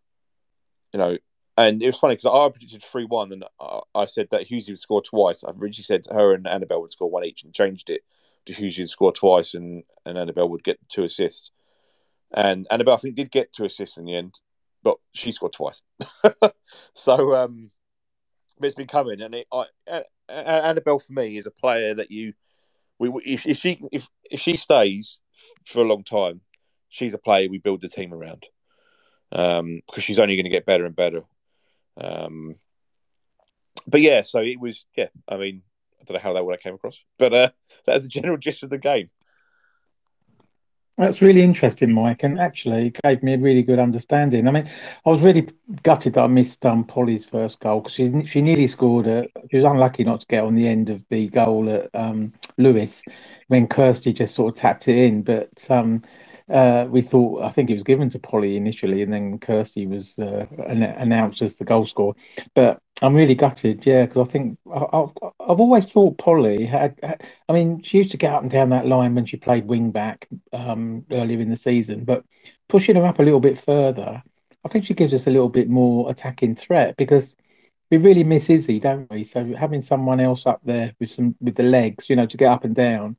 you know, and it was funny because I predicted three one, and I, I, said that Hughesy would score twice. I originally said her and Annabelle would score one each, and changed it to Hughesy would score twice, and and Annabelle would get two assists. And Annabelle, I think, did get two assists in the end, but she scored twice. [LAUGHS] so um, it's been coming, and it, I, Annabelle for me is a player that you, we if, if she if if she stays for a long time, she's a player we build the team around, um, because she's only going to get better and better. Um, but yeah, so it was yeah. I mean, I don't know how that would I came across, but uh, [LAUGHS] that's the general gist of the game. That's really interesting, Mike, and actually gave me a really good understanding. I mean, I was really gutted that I missed um, Polly's first goal because she she nearly scored it. She was unlucky not to get on the end of the goal at um, Lewes when Kirsty just sort of tapped it in. But um, uh, we thought I think it was given to Polly initially, and then Kirsty was uh, an- announced as the goal scorer. But I'm really gutted, yeah, because I think I, have I've always thought Polly had, had, I mean, she used to get up and down that line when she played wing back um, earlier in the season, but pushing her up a little bit further, I think she gives us a little bit more attacking threat because we really miss Izzy, don't we? So having someone else up there with some with the legs, you know, to get up and down,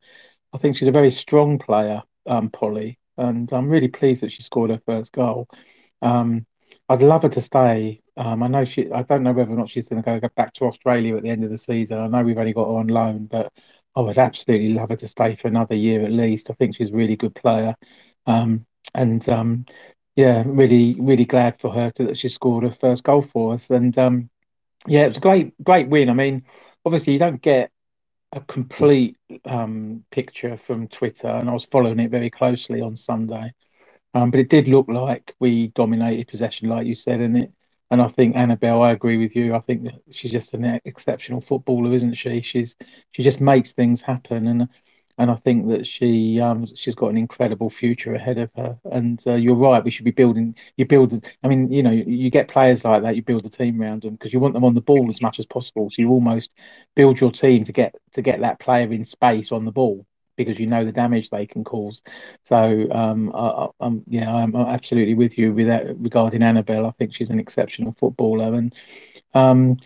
I think she's a very strong player, um, Polly and I'm really pleased that she scored her first goal. Um, I'd love her to stay. Um, I know she. I don't know whether or not she's going to go back to Australia at the end of the season. I know we've only got her on loan, but I would absolutely love her to stay for another year at least. I think she's a really good player, um, and um, yeah, really, really glad for her to, that she scored her first goal for us. And um, yeah, it was a great, great win. I mean, obviously you don't get a complete um, picture from Twitter, and I was following it very closely on Sunday. Um, but it did look like we dominated possession, like you said, and it. And I think Annabelle, I agree with you. I think she's just an exceptional footballer, isn't she? She's she just makes things happen, and and I think that she um she's got an incredible future ahead of her. And uh, you're right, we should be building. You build. I mean, you know, you get players like that. You build a team around them because you want them on the ball as much as possible. So you almost build your team to get to get that player in space on the ball because you know the damage they can cause. So um, I, am yeah, I'm absolutely with you with that regarding Annabelle. I think she's an exceptional footballer and. Um,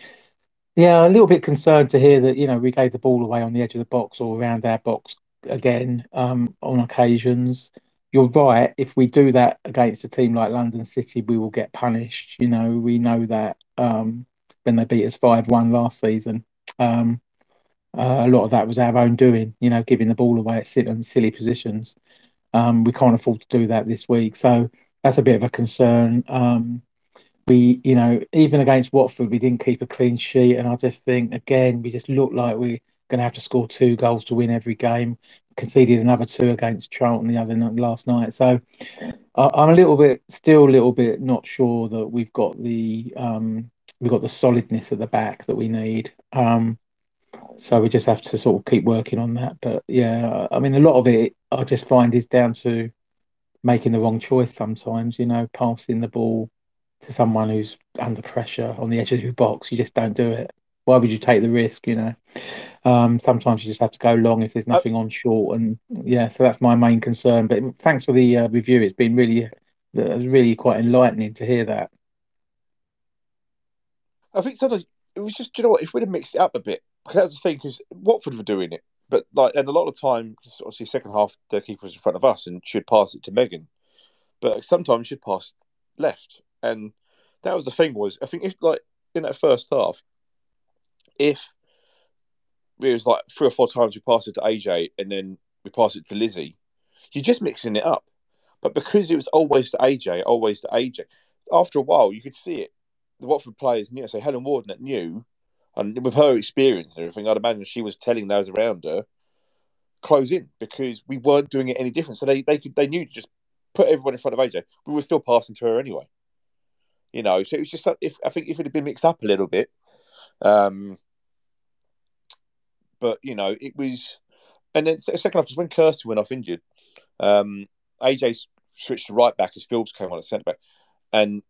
yeah, a little bit concerned to hear that, you know, we gave the ball away on the edge of the box or around our box again um, on occasions. You're right. If we do that against a team like London City, we will get punished. You know, we know that um, when they beat us 5 1 last season. Um, uh, a lot of that was our own doing, you know, giving the ball away at silly positions. Um, we can't afford to do that this week. So that's a bit of a concern. Um, we, you know, even against Watford, we didn't keep a clean sheet. And I just think, again, we just look like we're going to have to score two goals to win every game. Conceded another two against Charlton the other night, last night. So I'm a little bit, still a little bit not sure that we've got the um, we've got the solidness at the back that we need. Um, so we just have to sort of keep working on that. But yeah, I mean, a lot of it I just find is down to making the wrong choice sometimes. You know, passing the ball to someone who's under pressure on the edge of the box. You just don't do it. Why would you take the risk? You know, um, sometimes you just have to go long if there's uh, nothing on short, and yeah, so that's my main concern. But thanks for the uh, review. It's been really, really quite enlightening to hear that. I think sometimes it was just, you know what, if we'd have mixed it up a bit, because that's the thing, because Watford were doing it, but like, and a lot of time, obviously, second half, their keeper was in front of us and she'd pass it to Megan, but sometimes she'd pass left, and that was the thing was I think if like in that first half, if it was like three or four times we passed it to AJ and then we passed it to Lizzie, you're just mixing it up. But because it was always to AJ, always to AJ, after a while you could see it. The Watford players knew. So Helen Warden knew, and with her experience and everything, I'd imagine she was telling those around her, close in because we weren't doing it any different. So they, they could they knew to just put everyone in front of AJ. We were still passing to her anyway. You know, so it was just if I think if it had been mixed up a little bit, um, but you know, it was, and then second half was when Kirsty went off injured. Um, AJ switched to right back as Phillips came on at centre back, and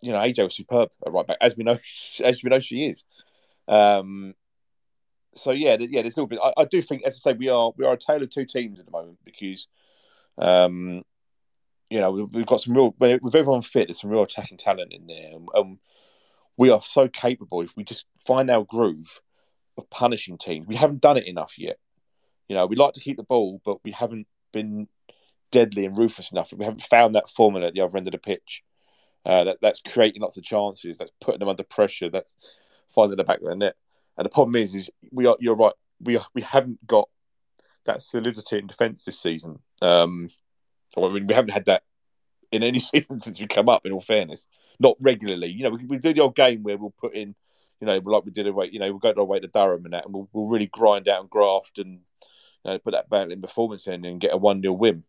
you know AJ was superb at right back, as we know, [LAUGHS] as we know she is. Um, so yeah, yeah, there's a little bit. I, I, do think, as I say, we are we are a tale of two teams at the moment because um, you know, we've got some real with everyone fit. There's some real attacking talent in there, and um, we are so capable if we just find our groove of punishing teams. We haven't done it enough yet. You know, we like to keep the ball, but we haven't been deadly and ruthless enough. We haven't found that formula at the other end of the pitch. Uh, that that's creating lots of chances. That's putting them under pressure. That's finding the back of the net. And the problem is, is we are. You're right. We are, we haven't got that solidity in defence this season. Um, I mean, we haven't had that in any [LAUGHS] season since we come up. In all fairness, not regularly. You know, we, we do the old game where we'll put in, you know, like we did away. You know, we'll go to away to Durham and that, and we'll, we'll really grind out and graft and you know, put that battling performance in and get a one 0 win.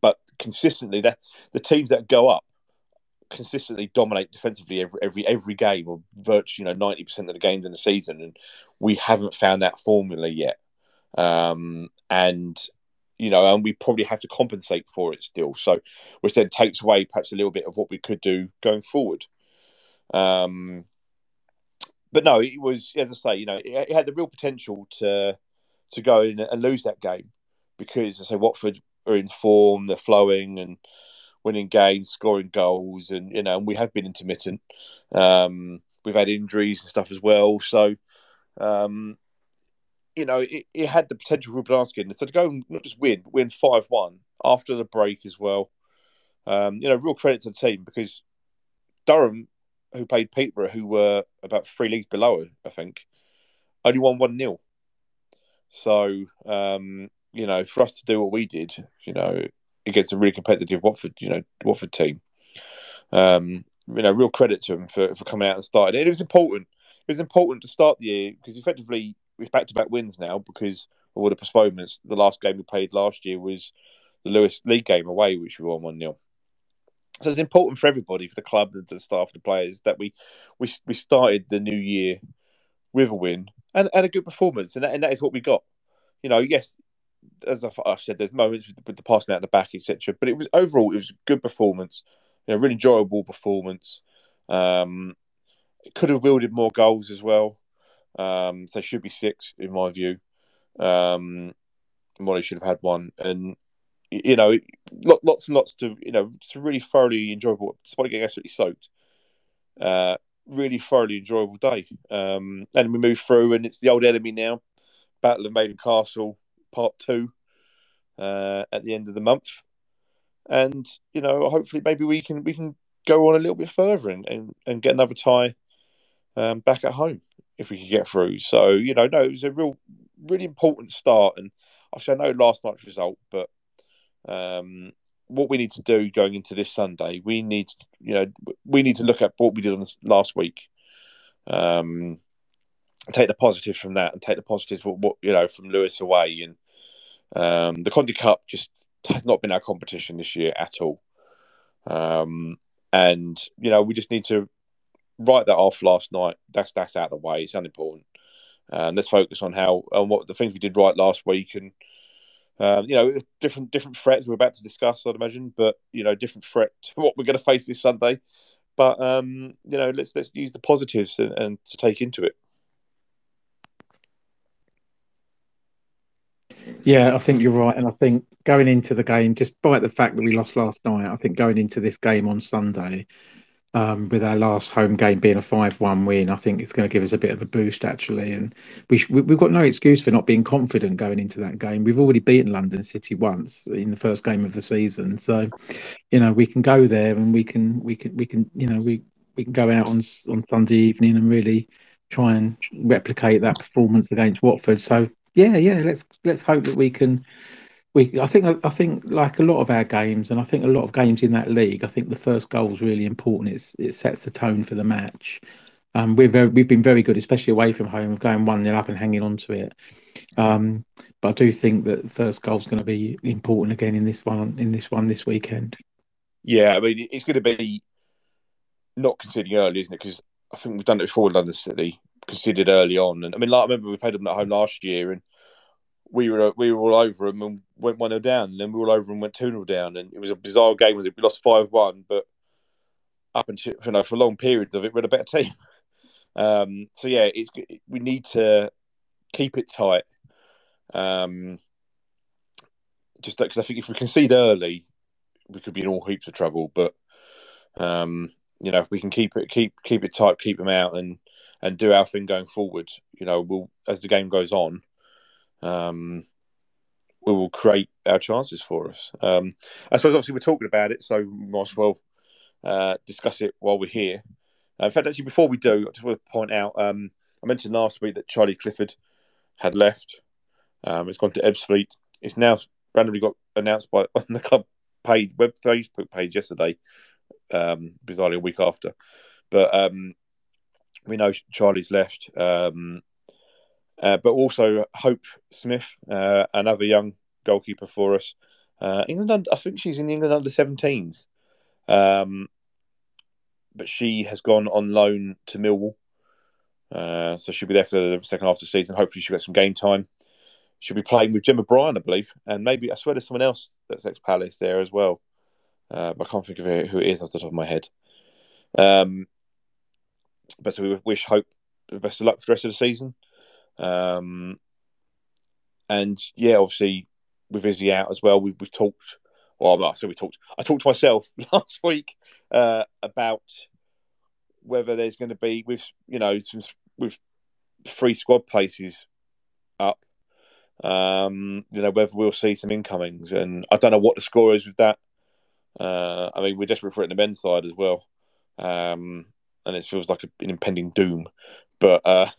but consistently, that the teams that go up consistently dominate defensively every every every game, or virtually you know ninety percent of the games in the season, and we haven't found that formula yet. Um, and you know, and we probably have to compensate for it still. So, which then takes away perhaps a little bit of what we could do going forward. Um, but no, it was as I say, you know, it, it had the real potential to to go in and lose that game because I say Watford are in form, they're flowing and winning games, scoring goals, and you know, and we have been intermittent. Um, we've had injuries and stuff as well, so um, you know, it, it had the potential for Blaskin. So to go and not just win, win five one after the break as well. Um, you know, real credit to the team because Durham, who played Peterborough, who were about three leagues below, I think, only won one 0 So um, you know, for us to do what we did, you know, against a really competitive Watford, you know, Watford team, um, you know, real credit to them for, for coming out and starting. it was important. It was important to start the year because effectively it's back to back wins now because of all the postponements. The last game we played last year was the Lewes League game away, which we won 1 0. So it's important for everybody, for the club, and the staff, the players, that we we we started the new year with a win and, and a good performance, and that, and that is what we got. You know, yes, as I've, I've said, there's moments with the, with the, passing out the back, etc. But it was overall, it was a good performance. You know, really enjoyable performance. Um, it could have wielded more goals as well. Um, so should be six in my view. Um, Molly should have had one, and you know, lots and lots to you know, it's a really thoroughly enjoyable. Despite getting absolutely soaked, uh, really thoroughly enjoyable day. Um, and we move through, and it's the old enemy now, Battle of Maiden Castle Part Two, uh, at the end of the month, and you know, hopefully, maybe we can we can go on a little bit further and and, and get another tie um, back at home if we could get through. So you know, no, it was a real, really important start. And obviously, I know last night's result, but um, what we need to do going into this Sunday, we need, you know, we need to look at what we did on this last week. Um, take the positives from that, and take the positives, what, what you know, from Lewes away, and um, the Conti Cup just has not been our competition this year at all. Um, and you know, we just need to write that off last night. That's that's out of the way. It's unimportant. And let's focus on how on what the things we did right last week, and um, you know, different different threats we're about to discuss. I'd imagine, but you know, different threat [LAUGHS] to what we're going to face this Sunday. But um, you know, let's let's use the positives and, and to take into it. Yeah, I think you're right, and I think going into the game, despite the fact that we lost last night, I think going into this game on Sunday, um, with our last home game being a 5 1 win, I think it's going to give us a bit of a boost, actually. And we we've got no excuse for not being confident going into that game. We've already beaten London City once in the first game of the season. So, you know, we can go there and we can, we can, we can, you know, we, we can go out on, on Sunday evening and really try and replicate that performance against Watford. So, yeah, yeah, let's let's hope that we can we I think I think like a lot of our games, and I think a lot of games in that league, I think the first goal is really important. It's it sets the tone for the match. Um, we're very, we've been very good, especially away from home, of going one 0 up and hanging on to it. Um, but I do think that first goal is going to be important again in this one in this one this weekend. Yeah, I mean it's going to be not conceding early, isn't it? Because I think we've done it before with London City, conceded early on, and I mean, like I remember we played them at home last year, and we were we were all over them and went one 0 down, and then we were all over and went two 0 down, and it was a bizarre game. Was it? We lost five one, but up until you know for long periods of it, we're a better team. [LAUGHS] Um, so yeah, it's we need to keep it tight. Um, just because I think if we concede early, we could be in all heaps of trouble. But um, you know, if we can keep it keep keep it tight, keep them out, and and do our thing going forward, you know, we'll as the game goes on, um, we will create our chances for us. Um, I suppose obviously we're talking about it, so we might as well uh, discuss it while we're here. Uh, in fact, actually, before we do, I just want to point out um, I mentioned last week that Charlie Clifford had left. Um, it's gone to Ebbsfleet. It's now randomly got announced by [LAUGHS] on the club page, web Facebook page yesterday, um, bizarrely a week after. But um, we know Charlie's left. Um, uh, but also Hope Smith, uh, another young goalkeeper for us, Uh, England, I think she's in England under 17s. Um, but she has gone on loan to Millwall. Uh, so she'll be there for the second half of the season. Hopefully, she'll get some game time. She'll be playing with Gemma Bryan, I believe, and maybe I swear there's someone else that's ex Palace there as well. Uh, I can't think of who it is off the top of my head. Um, but so we wish Hope the best of luck for the rest of the season. Um, and yeah, obviously with Izzy out as well, we, we've talked. Well, I said we talked. I talked to myself [LAUGHS] last week uh, about whether there's going to be with you know some with free squad places up. Um, you know whether we'll see some incomings, and I don't know what the score is with that. Uh, I mean, we're desperate for it in the men's side as well, um, and it feels like an impending doom. But uh,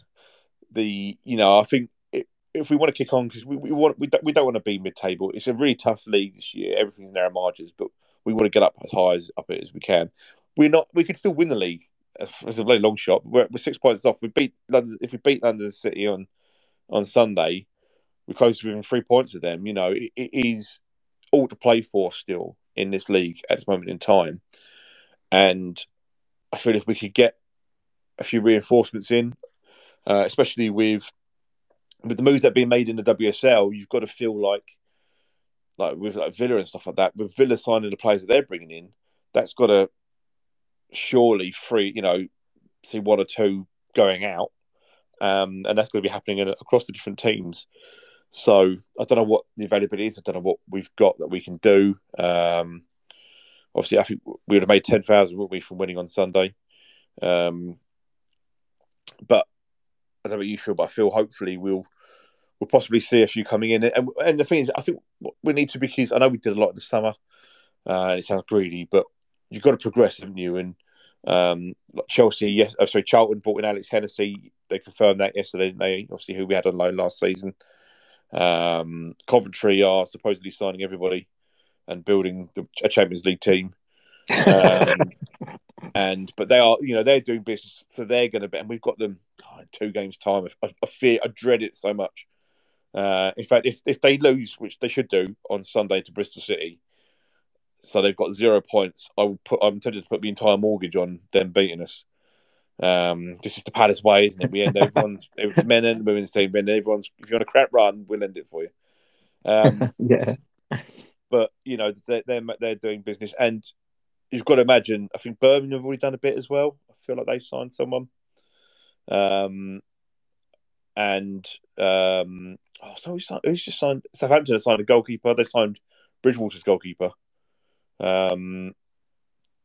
the you know, I think if we want to kick on because we, we want we don't, we don't want to be mid table. It's a really tough league this year. Everything's narrow margins, but we want to get up as high as up it as we can. We're not. We could still win the league. It's a very long shot. We're, we're six points off. We beat London. If we beat London City on on Sunday, we're close to within three points of them. You know, it, it is all to play for still in this league at this moment in time. And I feel if we could get a few reinforcements in, uh, especially with with the moves that are being made in the WSL, you've got to feel like like with like Villa and stuff like that. With Villa signing the players that they're bringing in, that's got to surely free you know see one or two going out, um, and that's going to be happening in, across the different teams. So I don't know what the availability is. I don't know what we've got that we can do. Um, obviously, I think we would have made ten thousand, wouldn't we, from winning on Sunday? Um, but I don't know what you feel, but I feel hopefully we'll we'll possibly see a few coming in. And, and the thing is, I think we need to because I know we did a lot in the summer, uh, and it sounds greedy, but you've got to progress, haven't you? And um, Chelsea, yes, oh, sorry, Charlton bought in Alex Hennessy. They confirmed that yesterday, didn't they? Obviously, who we had on loan last season. Um, Coventry are supposedly signing everybody and building the, a Champions League team. [LAUGHS] Um, and but they are, you know, they're doing business, so they're going to be. And we've got them oh, in two games' time. I, I, fear, I dread it so much. Uh, in fact, if if they lose, which they should do on Sunday to Bristol City, so they've got zero points. I will put. I'm tempted to put the entire mortgage on them beating us. Um, this is the Palace way, isn't it? We end everyone's [LAUGHS] men and women's team, and everyone's. If you're on a crap run, we'll end it for you. [LAUGHS] Um, yeah. But you know they're, they're they're doing business, and you've got to imagine. I think Birmingham have already done a bit as well. I feel like they've signed someone. Um, and um, oh, so who's, who's just signed? Southampton has signed a goalkeeper. They signed Bridgwater's goalkeeper. Um,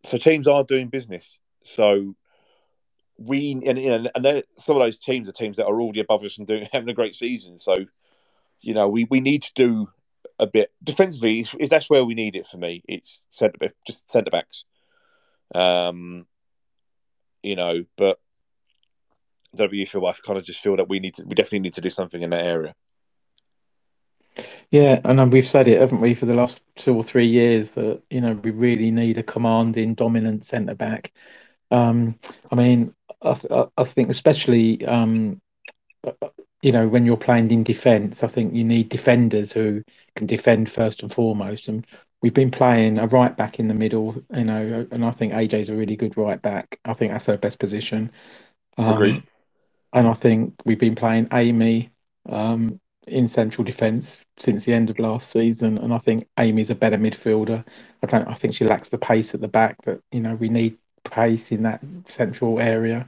so teams are doing business. So we and, you and, and some of those teams are teams that are already above us and doing having a great season. So you know we we need to do a bit defensively. Is that's where we need it for me. It's centre just centre backs. Um, you know, but W feel I kind of just feel that we need to we definitely need to do something in that area. Yeah, and we've said it, haven't we, for the last two or three years that you know we really need a commanding, dominant centre back. Um, I mean, I, I, think especially um, you know when you're playing in defence, I think you need defenders who can defend first and foremost. And we've been playing a right back in the middle, you know, and I think AJ's a really good right back. I think that's her best position. Um, Agreed. And I think we've been playing Amy um, in central defence since the end of last season, and I think Amy's a better midfielder. I don't. I think she lacks the pace at the back, but you know we need pace in that central area.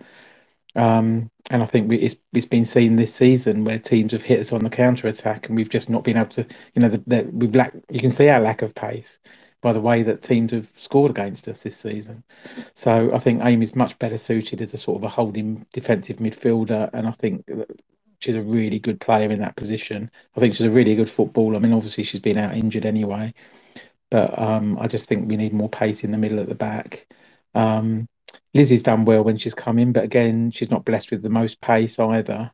Um, and I think we, it's, it's been seen this season where teams have hit us on the counter attack, and we've just not been able to. You know, the, the, we've lack. You can see our lack of pace by the way that teams have scored against us this season. So I think Amy's much better suited as a sort of a holding defensive midfielder, and I think she's a really good player in that position. I think she's a really good footballer. I mean, obviously she's been out injured anyway, but um, I just think we need more pace in the middle at the back. Um, Lizzie's done well when she's come in, but again, she's not blessed with the most pace either.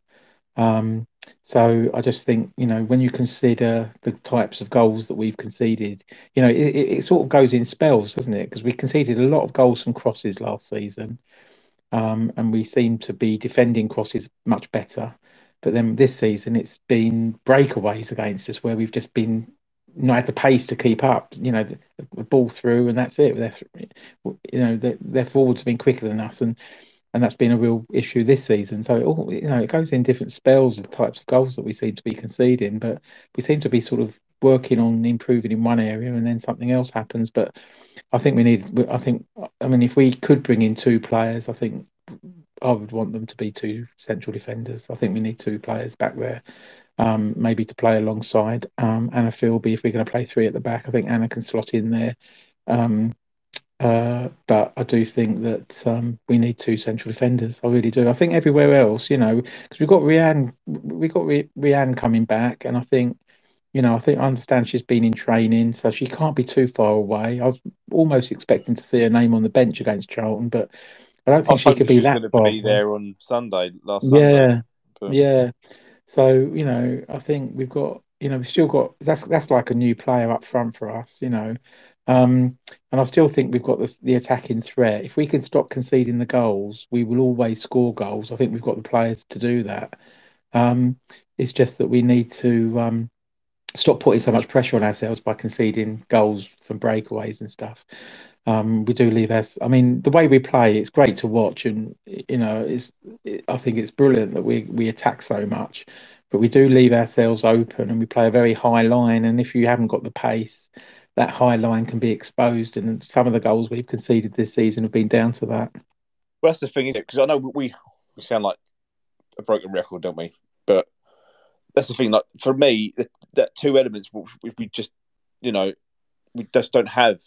Um, so I just think, you know, when you consider the types of goals that we've conceded, you know, it, it sort of goes in spells, doesn't it? Because we conceded a lot of goals from crosses last season, um, and we seem to be defending crosses much better. But then this season, it's been breakaways against us where we've just been not had the pace to keep up. You know, the, the ball through and that's it. They're, you know, their, their forwards have been quicker than us, and and that's been a real issue this season. So it all, you know, it goes in different spells, the types of goals that we seem to be conceding, but we seem to be sort of working on improving in one area, and then something else happens. But I think we need. I think. I mean, if we could bring in two players, I think I would want them to be two central defenders. I think we need two players back there um, maybe to play alongside um, Anna Filbey if we're going to play three at the back. I think Anna can slot in there. Um, uh, but I do think that um, we need two central defenders. I really do. I think everywhere else, you know, because we've got Rianne, we've got Rianne coming back, and I think, you know, I think I understand she's been in training, so she can't be too far away. I was almost expecting to see her name on the bench against Charlton, but I don't think I she could be that far. Be there on Sunday last yeah, Sunday. But... Yeah, so you know, I think we've got you know we've still got that's that's like a new player up front for us, you know. Um, and I still think we've got the, the attacking threat. If we can stop conceding the goals, we will always score goals. I think we've got the players to do that. Um, it's just that we need to um, stop putting so much pressure on ourselves by conceding goals from breakaways and stuff. Um, we do leave us. I mean, the way we play, it's great to watch, and you know, it's. It, I think it's brilliant that we we attack so much, but we do leave ourselves open, and we play a very high line. And if you haven't got the pace, that high line can be exposed. And some of the goals we've conceded this season have been down to that. Well, that's the thing, is it? Because I know we we sound like a broken record, don't we? But that's the thing. Like for me, that, two elements we, we just, you know, we just don't have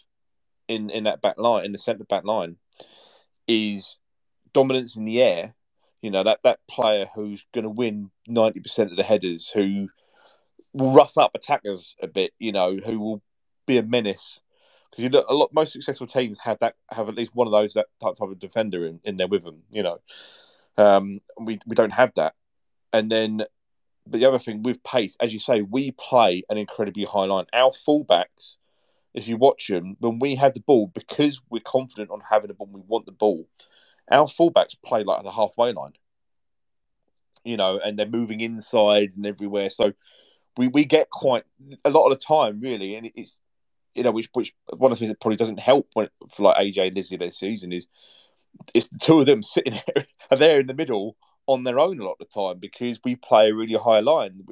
in in that back line, in the centre back line, is dominance in the air. You know that that player who's going to win ninety percent of the headers, who will rough up attackers a bit. You know, who will be a menace. Because you look, a lot most successful teams have that have at least one of those that type of defender in, in there with them. You know, um, we we don't have that. And then, but the other thing with pace, as you say, we play an incredibly high line. Our fullbacks if you watch them, when we have the ball, because we're confident on having the ball, we want the ball. Our fullbacks play like the halfway line, you know, and they're moving inside and everywhere. So we, we get quite a lot of the time, really, and it's you know, which which one of the things that probably doesn't help when for like AJ and Lizzie this season is it's the two of them [LAUGHS] sitting there there in the middle on their own a lot of the time because we play a really high line.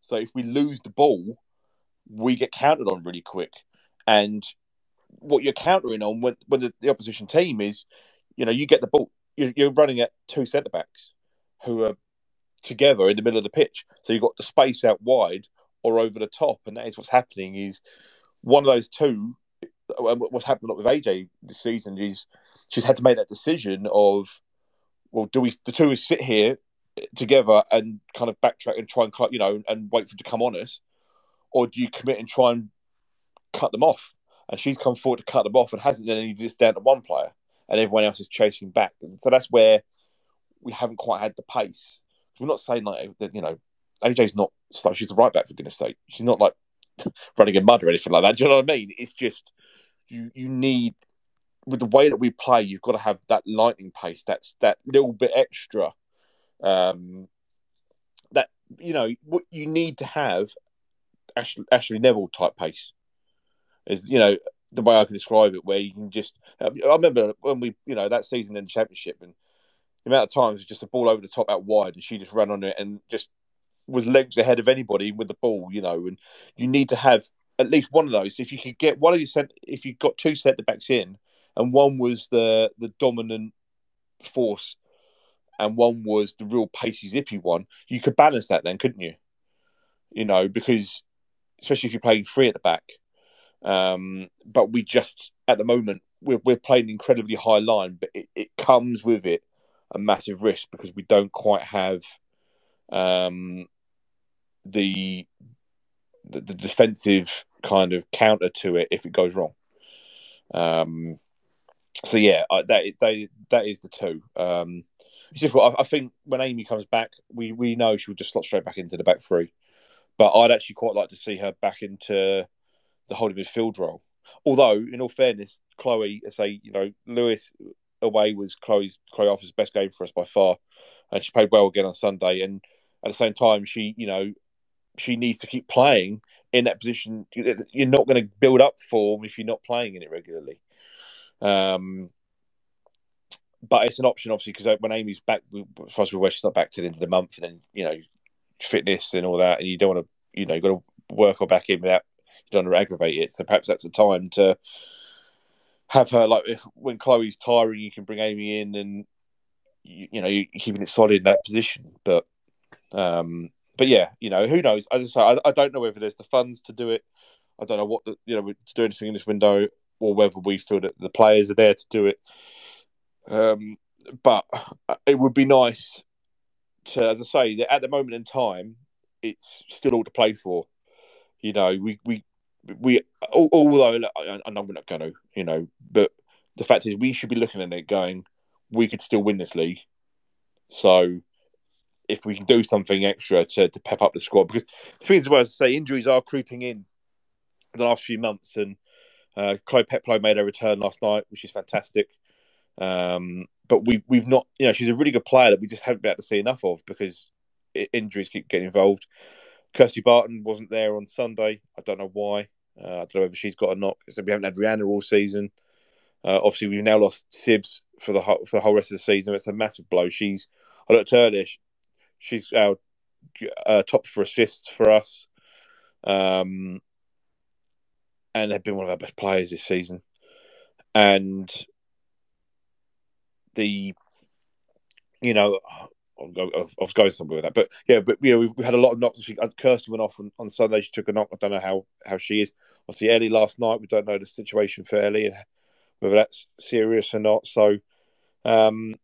So if we lose the ball, we get counted on really quick. And what you're countering on when, when the, the opposition team is, you know, you get the ball, you're, you're running at two centre backs who are together in the middle of the pitch. So you've got the space out wide or over the top. And that is what's happening is one of those two, um, what's happened a lot with AJ this season is she's had to make that decision of, well, do we, the two sit here together and kind of backtrack and try and, you know, and wait for them to come on us? Or do you commit and try and cut them off. And she's come forward to cut them off and hasn't done any just down to one player, and everyone else is chasing back. And so that's where we haven't quite had the pace. We're not saying like that, you know, AJ's not like she's the right back for goodness sake. She's not like [LAUGHS] running in mud or anything like that. Do you know what I mean? It's just you you need with the way that we play, you've got to have that lightning pace. That's that little bit extra. Um, that you know what you need to have Ashley, Ashley Neville type pace is you know the way I can describe it, where you can just. I remember when we, you know, that season in the championship, and the amount of times just a ball over the top out wide, and she just ran on it and just was legs ahead of anybody with the ball, you know. And you need to have at least one of those. If you could get one of your cent, if you got two centre backs in, and one was the the dominant force, and one was the real pacey, zippy one, you could balance that then, couldn't you? You know, because especially if you're playing three at the back um, but we just, at the moment, we're, we're playing incredibly high line, but it, it comes with it a massive risk because we don't quite have um, the, the, the defensive kind of counter to it if it goes wrong. Um, so yeah, I, that they that is the two. Um, it's just I, I think when Amy comes back, we we know she'll just slot straight back into the back three. But I'd actually quite like to see her back into the holding midfield role. Although, in all fairness, Chloe, I say, you know, Lewes away was Chloe's Chloe Arthur's best game for us by far, and she played well again on Sunday. And at the same time, she, you know, she needs to keep playing in that position. You're not going to build up form if you're not playing in it regularly. Um, but it's an option, obviously, because when Amy's back, as far as we're all, she's not back till the end of the month, and then you know, fitness and all that, and you don't want to, you know, you've got to work her back in without don't want to aggravate it. So perhaps that's the time to have her like if when Chloe's tiring, you can bring Amy in, and you, you know, you're keeping it solid in that position. But um, but yeah, you know, who knows? I say, I, I don't know whether there's the funds to do it. I don't know what the, you know to do anything in this window, or whether we feel that the players are there to do it. Um, but it would be nice to, as I say, at the moment in time, it's still all to play for. You know, we we we although I know we're not going to, you know, but the fact is we should be looking at it going, we could still win this league. So if we can do something extra to, to pep up the squad, because the thing is, well, as I say, injuries are creeping in the last few months, and uh, Chloe Peplow made her return last night, which is fantastic. Um, but we we've not, you know, she's a really good player that we just haven't been able to see enough of because injuries keep getting involved. Kirsty Barton wasn't there on Sunday. I don't know why. Uh, I don't know whether she's got a knock. So we haven't had Rianne all season. Uh, obviously, we've now lost Sibs for the whole, for the whole rest of the season. It's a massive blow. She's I looked earlier. She's our uh, top for assists for us, um, and they've been one of our best players this season. And the, you know, I was going somewhere with that, but yeah, but you know, we've, we've had a lot of knocks. She, uh, Kirsty went off on, on Sunday. She took a knock. I don't know how how she is. I see Ellie last night. We don't know the situation for Ellie, and whether that's serious or not. So, um,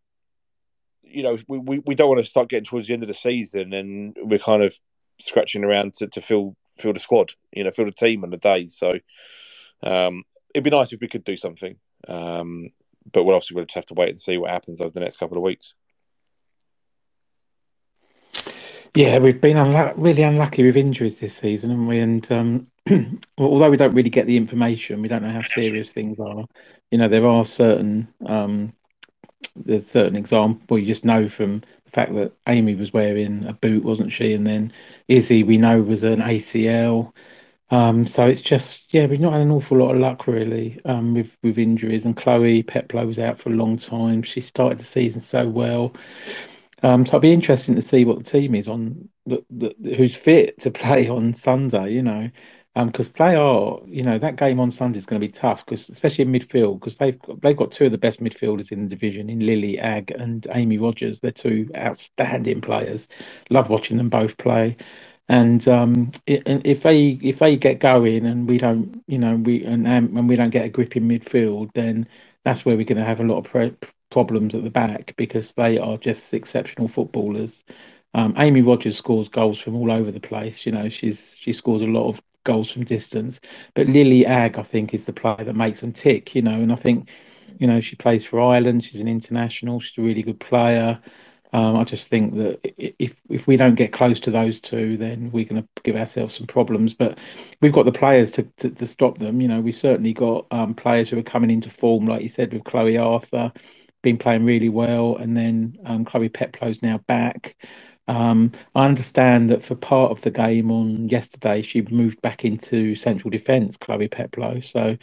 you know, we, we, we don't want to start getting towards the end of the season and we're kind of scratching around to, to fill fill the squad, you know, fill the team and the days. So, um, it'd be nice if we could do something. Um, but we'll obviously we'll just have to wait and see what happens over the next couple of weeks. Yeah, we've been unlu- really unlucky with injuries this season, haven't we? And um, [CLEARS THROAT] although we don't really get the information, we don't know how serious things are. You know, there are certain um, there's certain example you just know from the fact that Amy was wearing a boot, wasn't she? And then Izzy, we know was an ACL. Um, so it's just yeah, we've not had an awful lot of luck really um, with with injuries. And Chloe Peplow was out for a long time. She started the season so well. Um, so it'll be interesting to see what the team is on the, the, who's fit to play [LAUGHS] on Sunday. You know, because um, they are, you know, that game on Sunday is going to be tough because especially in midfield because they've got, they've got two of the best midfielders in the division in Lily Agg and Amy Rogers. They're two outstanding players. Love watching them both play. And um, if they if they get going and we don't, you know, we and and we don't get a grip in midfield, then that's where we're going to have a lot of pre- problems at the back because they are just exceptional footballers. Um, Amy Rogers scores goals from all over the place. You know, she's she scores a lot of goals from distance. But Lily Agg, I think, is the player that makes them tick. You know, and I think, you know, she plays for Ireland. She's an international. She's a really good player. Um, I just think that if if we don't get close to those two, then we're going to give ourselves some problems. But we've got the players to, to, to stop them. You know, we've certainly got um, players who are coming into form, like you said, with Chloe Arthur been playing really well, and then um, Chloe Peplow's now back. Um, I understand that for part of the game on yesterday, she moved back into central defence, Chloe Peplow. So,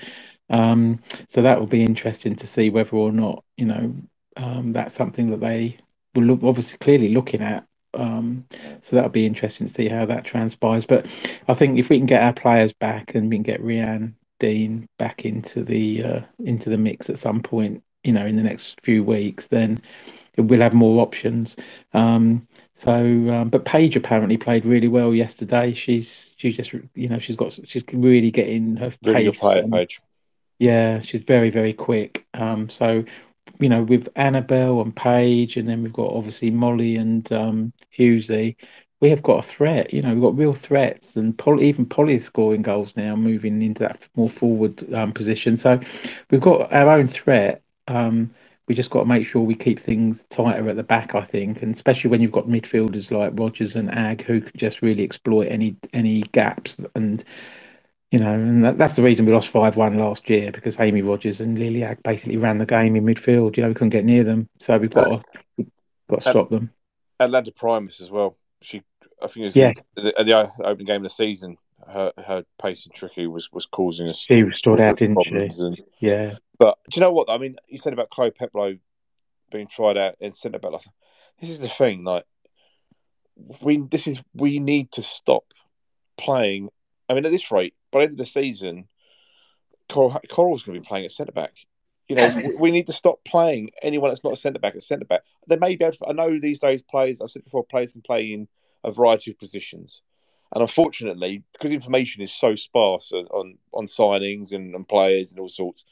um, so that will be interesting to see whether or not you know um, that's something that they will look obviously clearly looking at. Um, so that'll be interesting to see how that transpires. But I think if we can get our players back and we can get Rianne Dean back into the uh, into the mix at some point, you know, in the next few weeks, then we'll have more options. Um, so, um, but Paige apparently played really well yesterday. She's she's just you know she's got she's really getting her really pace. Player, Paige. Yeah, she's very very quick. Um, so you know with Annabel and Paige, and then we've got obviously Molly and um, Hughesy. We have got a threat, you know. We've got real threats, and Polly, even Polly's scoring goals now, moving into that more forward um, position. So we've got our own threat, um, we just got to make sure we keep things tighter at the back, I think, and especially when you've got midfielders like Rogers and Agg who can just really exploit any any gaps and you know, and that, that's the reason we lost five one last year because Amy Rogers and Lily Agg basically ran the game in midfield. You know, we couldn't get near them, so we've got to we've got to stop them. Atlanta Primus as well. She, I think, it was yeah. the, the, the opening game of the season. Her her pace and tricky was was causing us. She stood out, didn't she? And, Yeah. but do you know what? I mean, you said about Chloe Peplow being tried out in centre back. Like, this is the thing. Like, we this is we need to stop playing. I mean, at this rate, by the end of the season, Coral, Coral's going to be playing at centre back. You know, we- [LAUGHS] we need to stop playing anyone that's not a centre back at centre back. They may be able to, I know these days players, I've said before, players can play in a variety of positions. And unfortunately, because information is so sparse on on, signings and, and players and all sorts,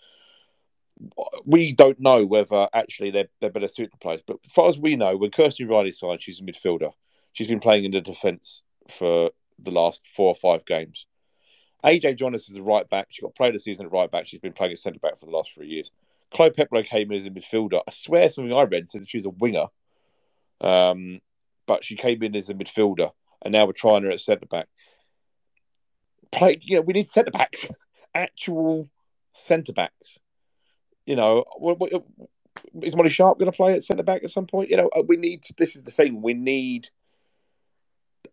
we don't know whether actually they're, they're better suited players. But as far as we know, when Kirsty Reilly signed, she's a midfielder. She's been playing in the defence for the last four or five games. AJ Jonas is a right back. She got played the season at right back. She's been playing at centre back for the last three years. Chloe Peplow came in as a midfielder. I swear something I read said that she was a winger. Um, but she came in as a midfielder, and now we're trying her at centre back. Play, you know, we need centre backs, actual centre backs. You know, what, what, is Molly Sharpe going to play at centre back at some point? You know, uh, we need. This is the thing. We need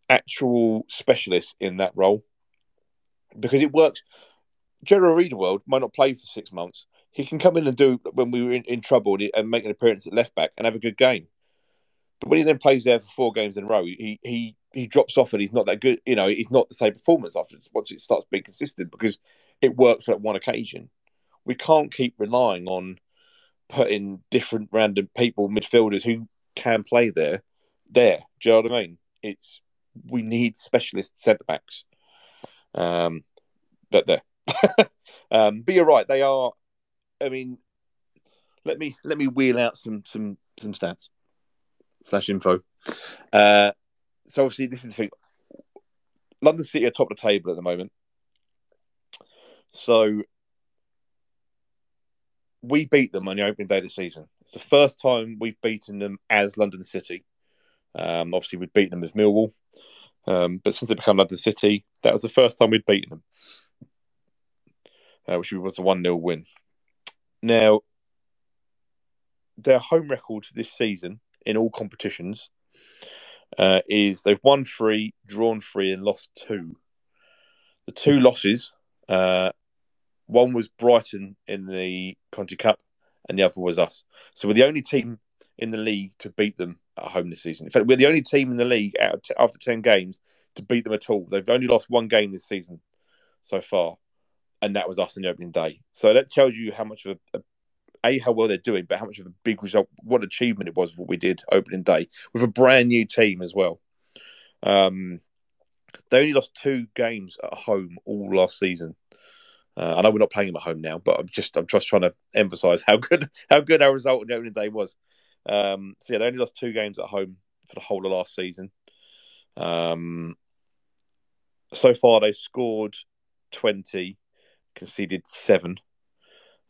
actual specialists in that role because it works. Jairo Riedewald might not play for six months. He can come in and do when we were in, in trouble and make an appearance at left back and have a good game. But when he then plays there for four games in a row, he he he drops off and he's not that good. You know, he's not the same performance after once it starts being consistent because it works for that one occasion. We can't keep relying on putting different random people, midfielders who can play there, there. Do you know what I mean? It's we need specialist centre backs. Um, but there. [LAUGHS] um, but you're right. They are. I mean, let me let me wheel out some some some stats slash info. Uh, so obviously, this is the thing. London City are top of the table at the moment. So we beat them on the opening day of the season. It's the first time we've beaten them as London City. Um, obviously, we'd beaten them as Millwall, um, but since they become London City, that was the first time we'd beaten them, uh, which was a 1 0 win. Now, their home record this season in all competitions uh, is they've won three, drawn three, and lost two. The two losses, uh, one was Brighton in the Conti Cup, and the other was us. So we're the only team in the league to beat them at home this season. In fact, we're the only team in the league out t- after ten games to beat them at all. They've only lost one game this season so far, and that was us in the opening day. So that tells you how much of a, a a how well they're doing, but how much of a big result, what achievement it was what we did opening day with a brand new team as well. Um, they only lost two games at home all last season. Uh, I know we're not playing them at home now, but I'm just I'm just trying to emphasise how good [LAUGHS] how good our result on the opening day was. Um, so yeah, they only lost two games at home for the whole of last season. Um, so far, they scored twenty, conceded seven.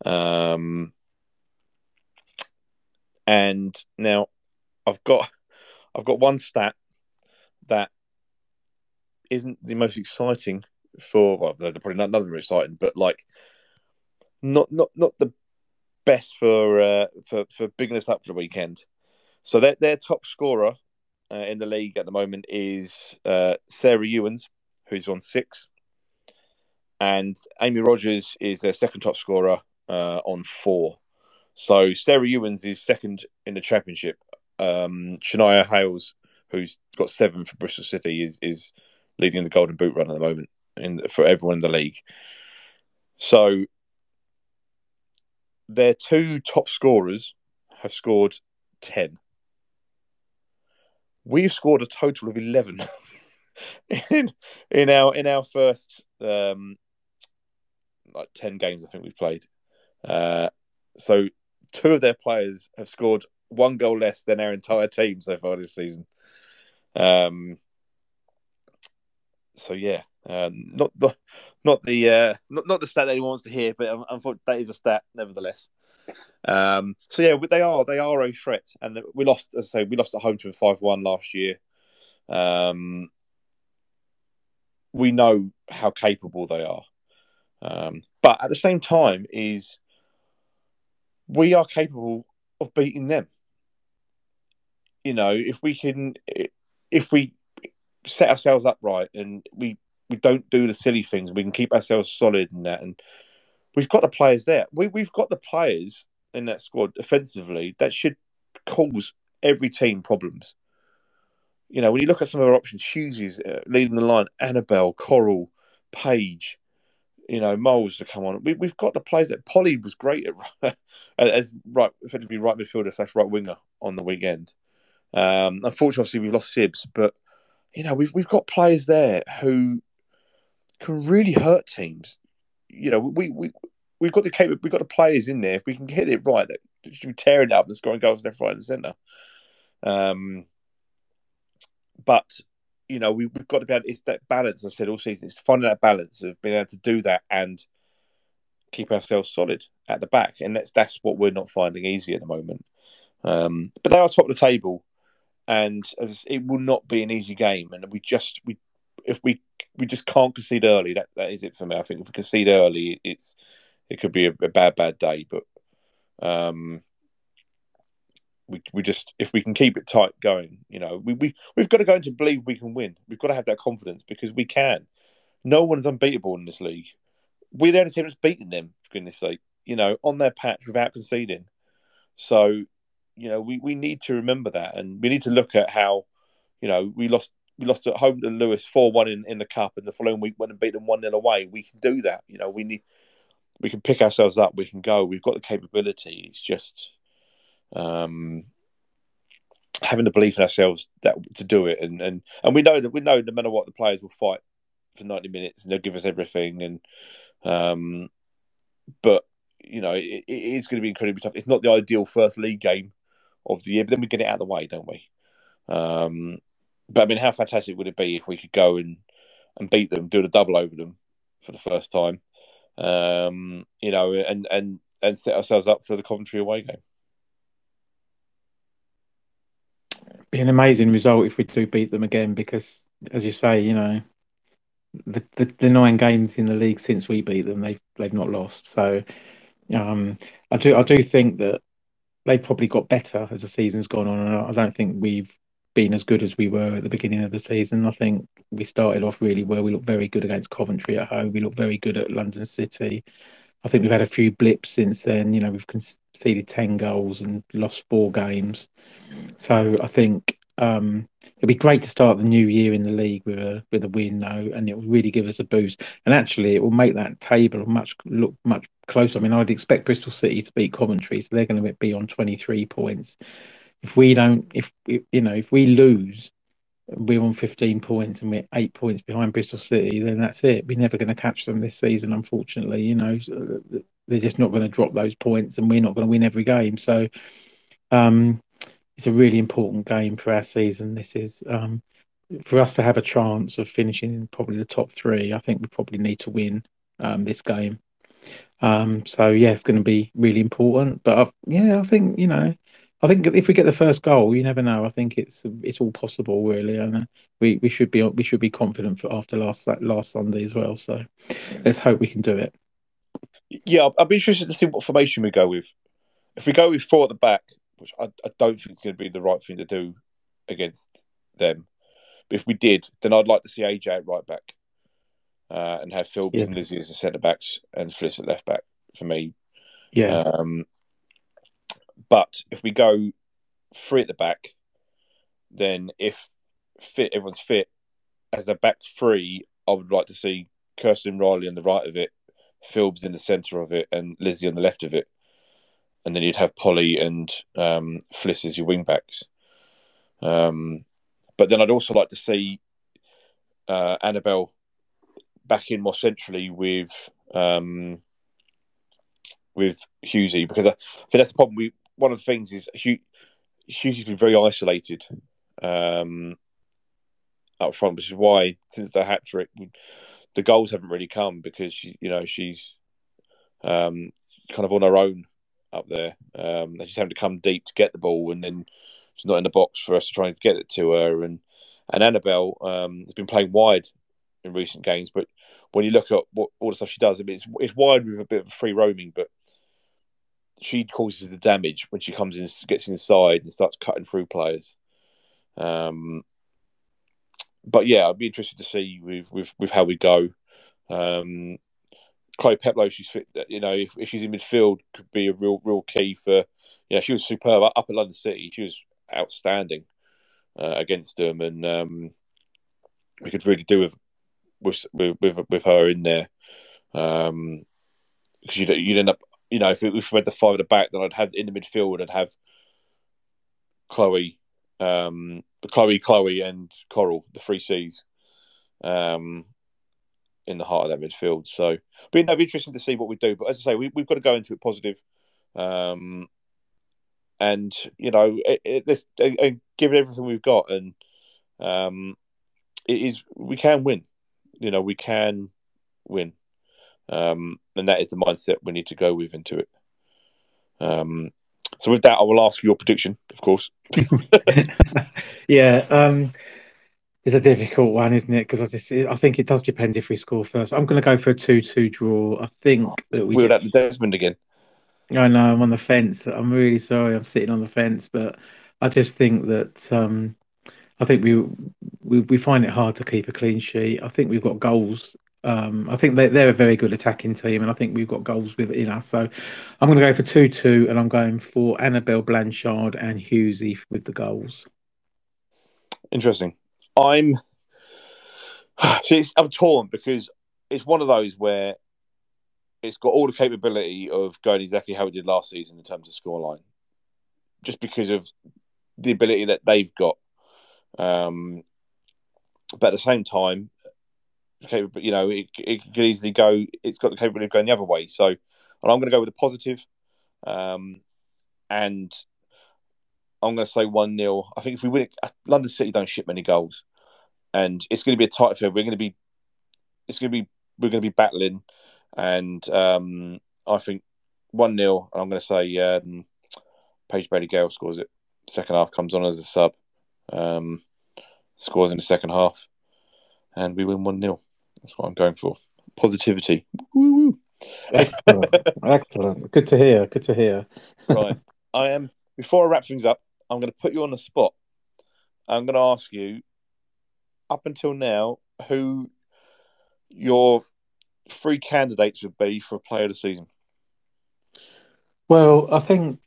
Um, and now I've got I've got one stat that isn't the most exciting for well, they're probably not are exciting, but like not not not the best for uh, for for bigging us up for the weekend. So their their top scorer uh, in the league at the moment is uh, Sarah Ewens, who's on six, and Amy Rogers is their second top scorer uh, on four. So Sarah Ewens is second in the championship. Um, Shania Hayles, who's got seven for Bristol City, is is leading the Golden Boot run at the moment in for everyone in the league. So their two top scorers have scored ten. We've scored a total of eleven [LAUGHS] in in our in our first um, like ten games. I think we've played. Uh, so two of their players have scored one goal less than their entire team so far this season. Um, so yeah, uh, not the not the uh, not not the stat that anyone wants to hear, but unfortunately that is a stat nevertheless. Um, so yeah, they are they are a threat, and we lost as I say we lost at home to a five one last year. Um, we know how capable they are, um, but at the same time, is we are capable of beating them. You know, if we can, if we set ourselves up right and we we don't do the silly things. We can keep ourselves solid in that, and we've got the players there. We we've got the players in that squad offensively that should cause every team problems. You know, when you look at some of our options, Hughes uh, leading the line, Annabel, Coral, Paige, you know, Moles to come on. We, we've got the players that Polly was great at [LAUGHS] as right, effectively right midfielder slash right winger on the weekend. Um, unfortunately, we've lost Sibs, but you know, we've we've got players there who can really hurt teams. You know, we we we've got the capable, we've got the players in there. If we can get it right, that should be tearing it up and scoring goals left, right, and centre. Um, but you know, we, have got to be able. It's that balance. I said all season. It's finding that balance of being able to do that and keep ourselves solid at the back, and that's that's what we're not finding easy at the moment. Um, but they are top of the table, and as it will not be an easy game. And we just we if we we just can't concede early. That that is it for me. I think if we concede early, it's it could be a, a bad bad day. But um, we we just if we can keep it tight going, you know, we we we've got to go into believe we can win. We've got to have that confidence because we can. No one's unbeatable in this league. We're the only team that's beaten them, for goodness sake. You know, on their patch without conceding. So, you know, we, we need to remember that, and we need to look at how, you know, we lost we lost at home to Lewes four one in, in the cup, and the following week went and beat them one 0 away. We can do that. You know, we need we can pick ourselves up. We can go. We've got the capability. It's just um, having the belief in ourselves that to do it, and and and we know that we know no matter what the players will fight for ninety minutes and they'll give us everything, and um, but you know it, it is going to be incredibly tough. It's not the ideal first league game of the year, but then we get it out of the way, don't we? Um, but I mean, how fantastic would it be if we could go and and beat them, do the double over them for the first time, um, you know, and and and set ourselves up for the Coventry away game. Be an amazing result if we do beat them again because, as you say, you know, the, the, the nine games in the league since we beat them, they've they've not lost. So, um, I do I do think that they probably got better as the season's gone on, and I don't think we've been as good as we were at the beginning of the season. I think we started off really well. We looked very good against Coventry at home. We looked very good at London City. I think we've had a few blips since then. You know, we've conceded 10 goals and lost four games. So I think um, it'd be great to start the new year in the league with a with a win though, and it will really give us a boost. And actually, it will make that table much look much closer. I mean, I'd expect Bristol City to beat Coventry, so they're going to be on 23 points. If we don't, if you know, if we lose, we're on 15 points and we're eight points behind Bristol City, then that's it. We're never going to catch them this season, unfortunately. You know, they're just not going to drop those points, and we're not going to win every game. So, um, it's a really important game for our season. This is um, for us to have a chance of finishing in probably the top three. I think we probably need to win um, this game. Um, so yeah, it's going to be really important. But uh, yeah, I think you know, I think if we get the first goal, you never know. I think it's it's all possible really, and uh, we we should be we should be confident for after last last Sunday as well. So let's hope we can do it. Yeah, I'd be interested to see what formation we go with. If we go with four at the back, which I, I don't think is going to be the right thing to do against them, but if we did, then I'd like to see AJ at right back uh, and have Phil yeah. and Lizzie as the centre backs and Fliss at left back for me. Yeah. Um, but if we go three at the back, then if fit, everyone's fit as the back three, I would like to see Kirsten Reilly on the right of it, Philbs in the centre of it, and Lizzie on the left of it. And then you'd have Polly and um, Fliss as your wing backs. Um, but then I'd also like to see uh, Annabel back in more centrally with um, with Hughesy because I, I, think that's the problem. We one of the things is Hugh, Hughesy's been very isolated um, up front, which is why since the hat trick, the goals haven't really come because she, you know she's um, kind of on her own up there. Um, just having to come deep to get the ball, and then she's not in the box for us to try and get it to her. And and Annabel um, has been playing wide in recent games, but when you look at what all the stuff she does, I mean, it's, it's wide with a bit of free roaming, but she causes the damage when she comes in, gets inside and starts cutting through players. Um, but yeah, I'd be interested to see with with, with how we go. Um, Chloe Peplow, she's fit. You know, if, if she's in midfield, could be a real real key for. Yeah, she was superb up at London City. She was outstanding uh, against them, and um, we could really do with with with with, her in there. Um, because you'd, you'd end up, you know, if, if we had the five at the back, then I'd have in the midfield, I'd have Chloe, um, Chloe, Chloe, and Coral, the three C's, um, in the heart of that midfield. So, but it'd be interesting to see what we do. But as I say, we, have got to go into it positive. Um, and you know, it, it, give it everything we've got, and um, it is we can win. You know, we can win, um, and that is the mindset we need to go with into it. Um, so with that, I will ask your prediction, of course. [LAUGHS] [LAUGHS] yeah, um, it's a difficult one, isn't it? Because I just, I think it does depend if we score first. I'm going to go for a two-two draw. I think that we. We're at the Desmond again. I know I'm on the fence. I'm really sorry. I'm sitting on the fence, but I just think that um, I think we, we we find it hard to keep a clean sheet. I think we've got goals um, I think they, they're a very good attacking team, and I think we've got goals within us. So I'm going to go for 2 2, and I'm going for Annabel Blanchard and Hughesy with the goals. Interesting. I'm. [SIGHS] See, I'm torn because it's one of those where it's got all the capability of going exactly how it did last season in terms of scoreline, just because of the ability that they've got. Um, but at the same time, capable, you know, it, it could easily go. It's got the capability of going the other way. So, and I'm going to go with a positive, um, and I'm going to say one 0 I think if we win it, uh, London City don't ship many goals, and it's going to be a tight field. We're going to be, it's going to be, we're going to be battling, and um, I think one 0 and I'm going to say um, Paige Bailey-Gayle scores it. Second half comes on as a sub, um, scores in the second half, and we win one 0 that's what I'm going for. Positivity. Woo-woo. Excellent. [LAUGHS] Excellent. Good to hear. Good to hear. right. I am, before I wrap things up, I'm going to put you on the spot. I'm going to ask you, up until now, who your three candidates would be for a player of the season. Well, I think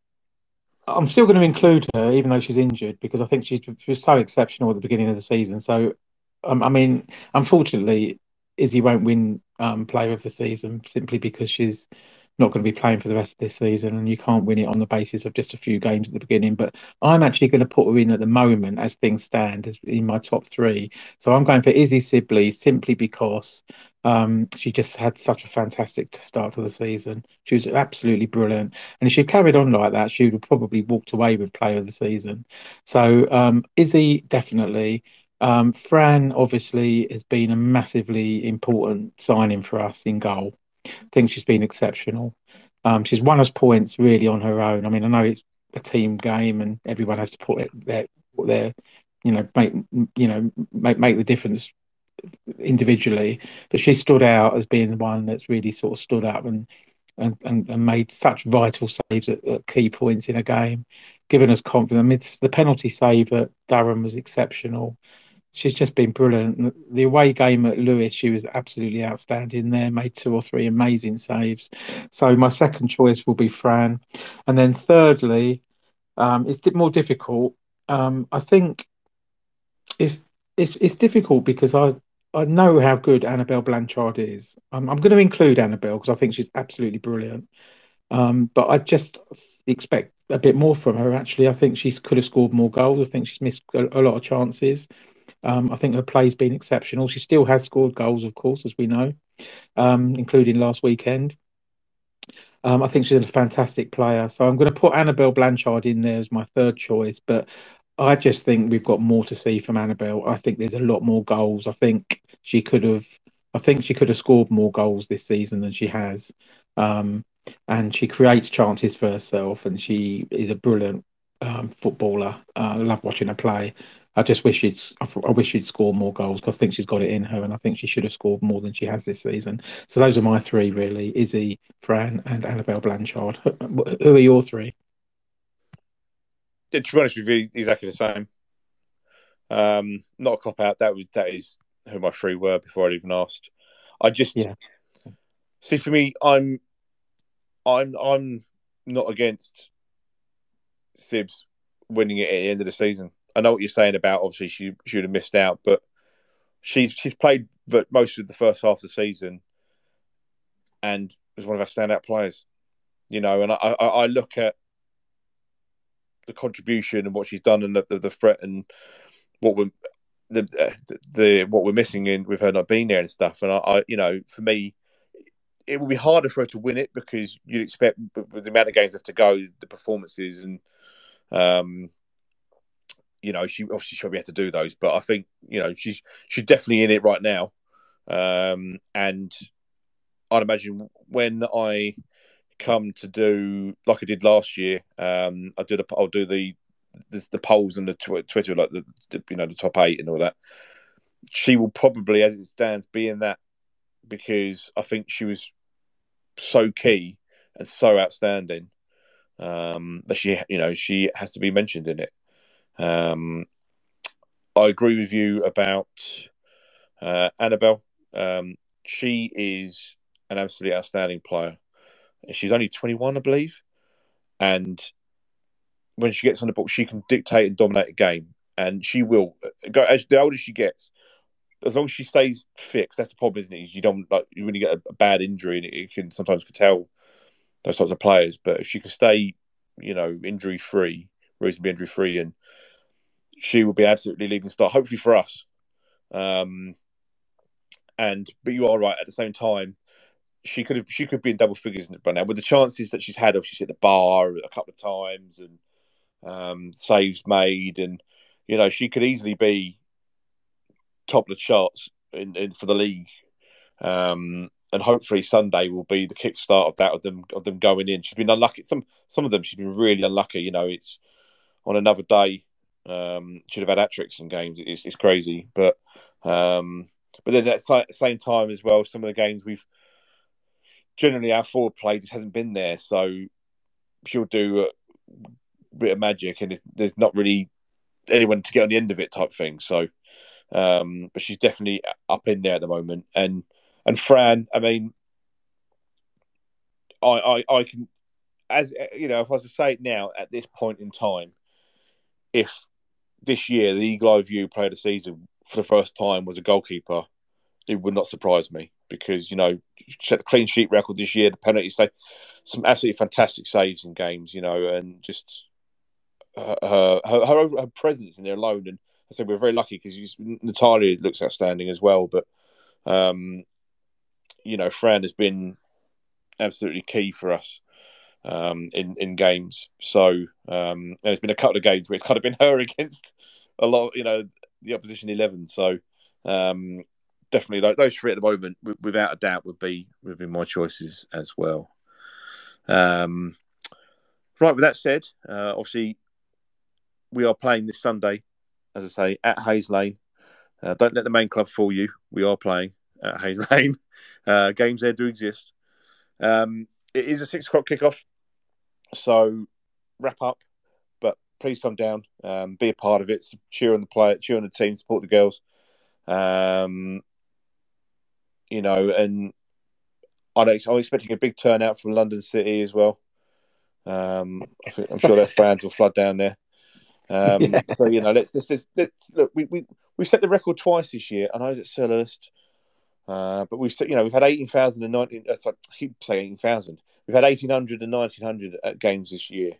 I'm still going to include her, even though she's injured, because I think she's she was so exceptional at the beginning of the season. So, um, I mean, unfortunately, Izzy won't win um, Player of the Season simply because she's not going to be playing for the rest of this season, and you can't win it on the basis of just a few games at the beginning. But I'm actually going to put her in at the moment, as things stand, as in my top three. So I'm going for Izzy Sibley simply because um, she just had such a fantastic start to the season. She was absolutely brilliant, and if she carried on like that, she would have probably walked away with Player of the Season. So um, Izzy definitely. Um, Fran obviously has been a massively important signing for us in goal. I think she's been exceptional. Um, she's won us points really on her own. I mean, I know it's a team game and everyone has to put it their, their, you know, make you know make make the difference individually, but she stood out as being the one that's really sort of stood up and and, and, and made such vital saves at, at, key points in a game, giving us confidence. I mean, the penalty save at Durham was exceptional she's just been brilliant. The away game at Lewes, she was absolutely outstanding there, made two or three amazing saves. So my second choice will be Fran. And then thirdly, um, it's more difficult. Um, I think it's, it's, it's difficult because I, I know how good Annabel Blanchard is. I'm, I'm going to include Annabel because I think she's absolutely brilliant. Um, but I just expect a bit more from her. Actually, I think she could have scored more goals. I think she's missed a, a lot of chances. Um, I think her play's been exceptional. She still has scored goals, of course, as we know, um, including last weekend. Um, I think she's a fantastic player. So I'm going to put Annabel Blanchard in there as my third choice. But I just think we've got more to see from Annabel. I think there's a lot more goals. I think she could have. I think she could have scored more goals this season than she has. Um, and she creates chances for herself, and she is a brilliant um, footballer. Uh, I love watching her play. I just wish she'd. I wish she'd score more goals because I think she's got it in her, and I think she should have scored more than she has this season. So those are my three really: Izzy, Fran, and Annabel Blanchard. Who are your three? Yeah, to be honest with you, exactly the same. Um, not a cop out. That was that is who my three were before I'd even asked. I just Yeah. see for me, I'm, I'm, I'm not against Sibs winning it at the end of the season. I know what you're saying about obviously she she would have missed out, but she's she's played most of the first half of the season, and was one of our standout players. You know, and I I, I look at the contribution and what she's done and the, the, the threat and what we're the, the the what we're missing in with her not being there and stuff. And I, I you know, for me, it would be harder for her to win it because you'd expect with the amount of games left to go, the performances and um, you know, she obviously she'll be able to do those. But I think you know she's she's definitely in it right now, um, and I'd imagine when I come to do like I did last year, um, I did a, I'll do the the, the polls on the tw- Twitter, like the, the you know the top eight and all that. She will probably, as it stands, be in that because I think she was so key and so outstanding um, that she, you know, she has to be mentioned in it. Um, I agree with you about uh, Annabel. Um, she is an absolutely outstanding player. She's only 21, I believe. And when she gets on the ball, she can dictate and dominate a game. And she will go as the older she gets, as long as she stays. 'cause that's the problem, isn't it? You don't like you when you get a, a bad injury, and it, it can sometimes curtail those types of players. But if she can stay, you know, injury free, reasonably injury free, and she will be absolutely leading star. Hopefully for us. Um, and but you are right. At the same time, she could have she could be in double figures by now with the chances that she's had of she's hit the bar a couple of times and um, saves made, and you know she could easily be top of the charts in, in for the league. Um, and hopefully Sunday will be the kickstart of that of them of them going in. She's been unlucky. Some some of them she's been really unlucky. You know, it's on another day. Um, should have had tricks in games. It's, it's crazy, but um, but then at the same time as well, some of the games we've generally our forward play just hasn't been there. So she'll do a bit of magic, and there's, there's not really anyone to get on the end of it type thing. So, um, but she's definitely up in there at the moment. And and Fran, I mean, I I, I can as you know, if I was to say it now at this point in time, if this year the Eagle Eye View player of the season for the first time was a goalkeeper, it would not surprise me because you know the clean sheet record this year, the penalty save, some absolutely fantastic saves in games, you know, and just her her, her, presence in there alone. And I said we're very lucky because Natalia looks outstanding as well, but um, you know, Fran has been absolutely key for us um, in in games. So um, there's been a couple of games where it's kind of been her [LAUGHS] against a lot, you know, the opposition eleven. So um, definitely those, three at the moment, without a doubt, would be would be my choices as well. Um, right. With that said, uh, obviously we are playing this Sunday, as I say, at Hayes Lane. Uh, don't let the main club fool you. We are playing at Hayes [LAUGHS] Lane. Uh, games there do exist. Um, it is a six o'clock kickoff, so wrap up. But please come down, um, be a part of it, cheer on the player, cheer on the team, support the girls. Um, you know, and I'm expecting a big turnout from London City as well. Um, I think, I'm sure their fans will flood down there. Um, [LAUGHS] yeah. So you know, let's, let's let's let's look. We we we set the record twice this year. And I know it's at Selhurst, uh, but we've you know we've had eighteen thousand and nineteen. Uh, sorry, I keep saying eighteen thousand. We've had eighteen hundred and nineteen hundred at games this year.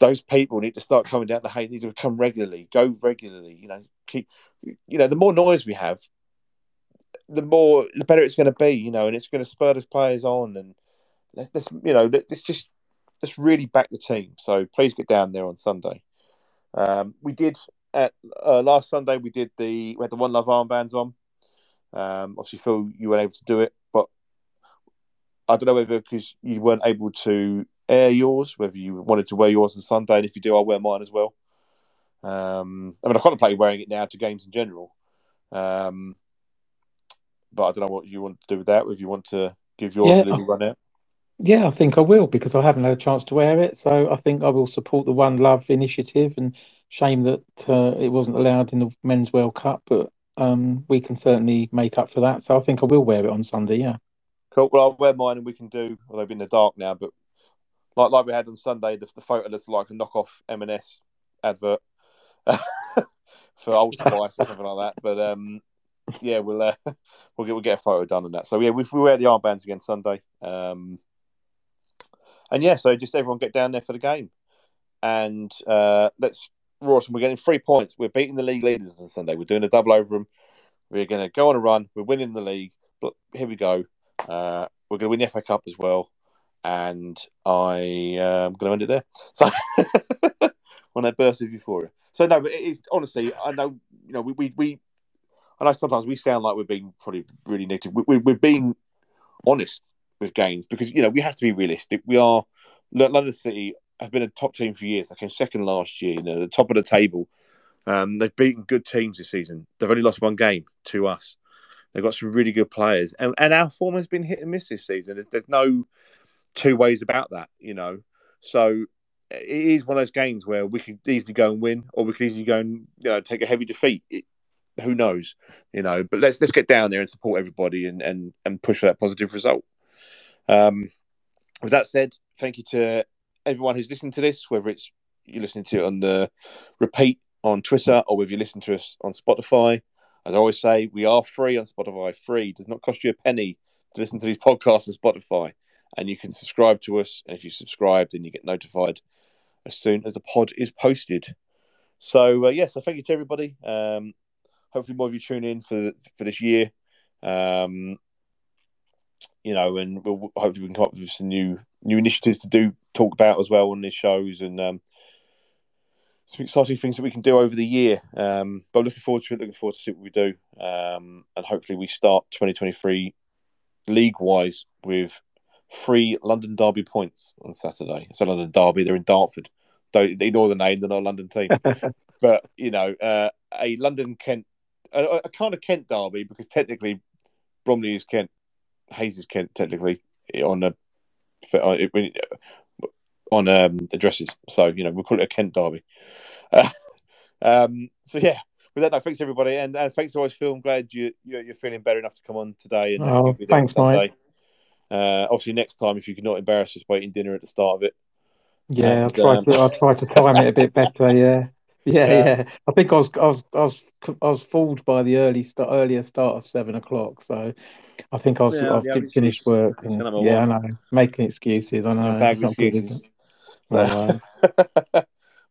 Those people need to start coming down to Hay. Need to come regularly. Go regularly. You know, keep. You know, the more noise we have, the more the better it's going to be. You know, and it's going to spur those players on. And let's, let's you know, let's just let's really back the team. So please get down there on Sunday. Um, we did at uh, last Sunday. We did the we had the One Love armbands on. Um, obviously, Phil, you weren't able to do it, but I don't know whether because you weren't able to air yours, whether you wanted to wear yours on Sunday, and if you do, I'll wear mine as well. Um, I mean, I contemplate wearing it now to games in general, um, but I don't know what you want to do with that. If you want to give yours yeah, a little run out. Yeah, I think I will because I haven't had a chance to wear it. So I think I will support the One Love initiative and Shame that uh, it wasn't allowed in the Men's World Cup, but um, we can certainly make up for that. So I think I will wear it on Sunday. Yeah. Cool. Well, I'll wear mine, and we can do. Although in the dark now, but like like we had on Sunday, the, the photo looks like a knockoff M&S advert [LAUGHS] for Old Spice or something like that. But um, yeah, we'll uh, [LAUGHS] we'll get we'll get a photo done on that. So yeah, we, we wear the armbands again Sunday. Um, and yeah, so just everyone get down there for the game, and uh, let's Rawson. We're getting three points. We're beating the league leaders on Sunday. We're doing a double over them. We're going to go on a run. We're winning the league. But here we go. Uh, we're going to win the FA Cup as well, and I am going to end it there. So [LAUGHS] when I burst of euphoria. So no, but it is honestly, I know you know we we, we I know sometimes we sound like we're being probably really negative. We, we, we're being honest with gains because you know we have to be realistic. We are London City have been a top team for years. They came second last year, you know, the top of the table. Um, they've beaten good teams this season. They've only lost one game to us. They've got some really good players, and, and our form has been hit and miss this season. There's, there's no two ways about that, you know. So it is one of those games where we could easily go and win, or we could easily go and you know take a heavy defeat. It, who knows, you know? But let's let's get down there and support everybody and and and push for that positive result. Um, with that said, thank you to everyone who's listening to this, whether it's you're listening to it on the repeat on Twitter or whether you listen to us on Spotify. As I always say, we are free on Spotify. Free does not cost you a penny to listen to these podcasts on Spotify, and you can subscribe to us. And if you subscribe, then you get notified as soon as the pod is posted. So uh, yes, yeah, so thank you to everybody. Um, hopefully, more of you tune in for for this year. Um, you know, and we'll hopefully we can come up with some new new initiatives to do talk about as well on these shows and um, some exciting things that we can do over the year. Um, but looking forward to it. Looking forward to see what we do, um, and hopefully we start 2023 league wise with three London Derby points on Saturday. It's a London Derby. They're in Dartford. Don't ignore the name. They're not a London team, [LAUGHS] but you know, uh, a London Kent, a, a kind of Kent Derby because technically Bromley is Kent, Hayes is Kent technically on a on um, addresses. So you know we'll call it a Kent derby. Uh, [LAUGHS] um, so yeah, with that, no, thanks everybody, and uh, thanks always, Phil. I'm glad you you're, you're, feeling better enough to come on today. And oh, thanks, Sunday. Uh, obviously, next time if you can not embarrass us waiting dinner at the start of it. Yeah, and, I'll try um... to I'll try to time it a bit better. Yeah. Yeah, yeah, yeah. I think I was, I was, I was, I was fooled by the early start, earlier start of seven o'clock. So I think I was, yeah, I did finish work. And, yeah, wife. I know, making excuses. I know, bad excuses. Good, [LAUGHS] so,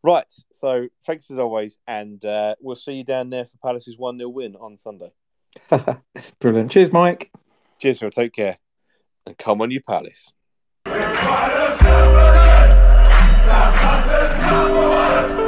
right. So thanks as always, and uh, we'll see you down there for Palace's one 0 win on Sunday. [LAUGHS] Brilliant. Cheers, Mike. Cheers, Phil. Take care, and come on, you Palace. Come on.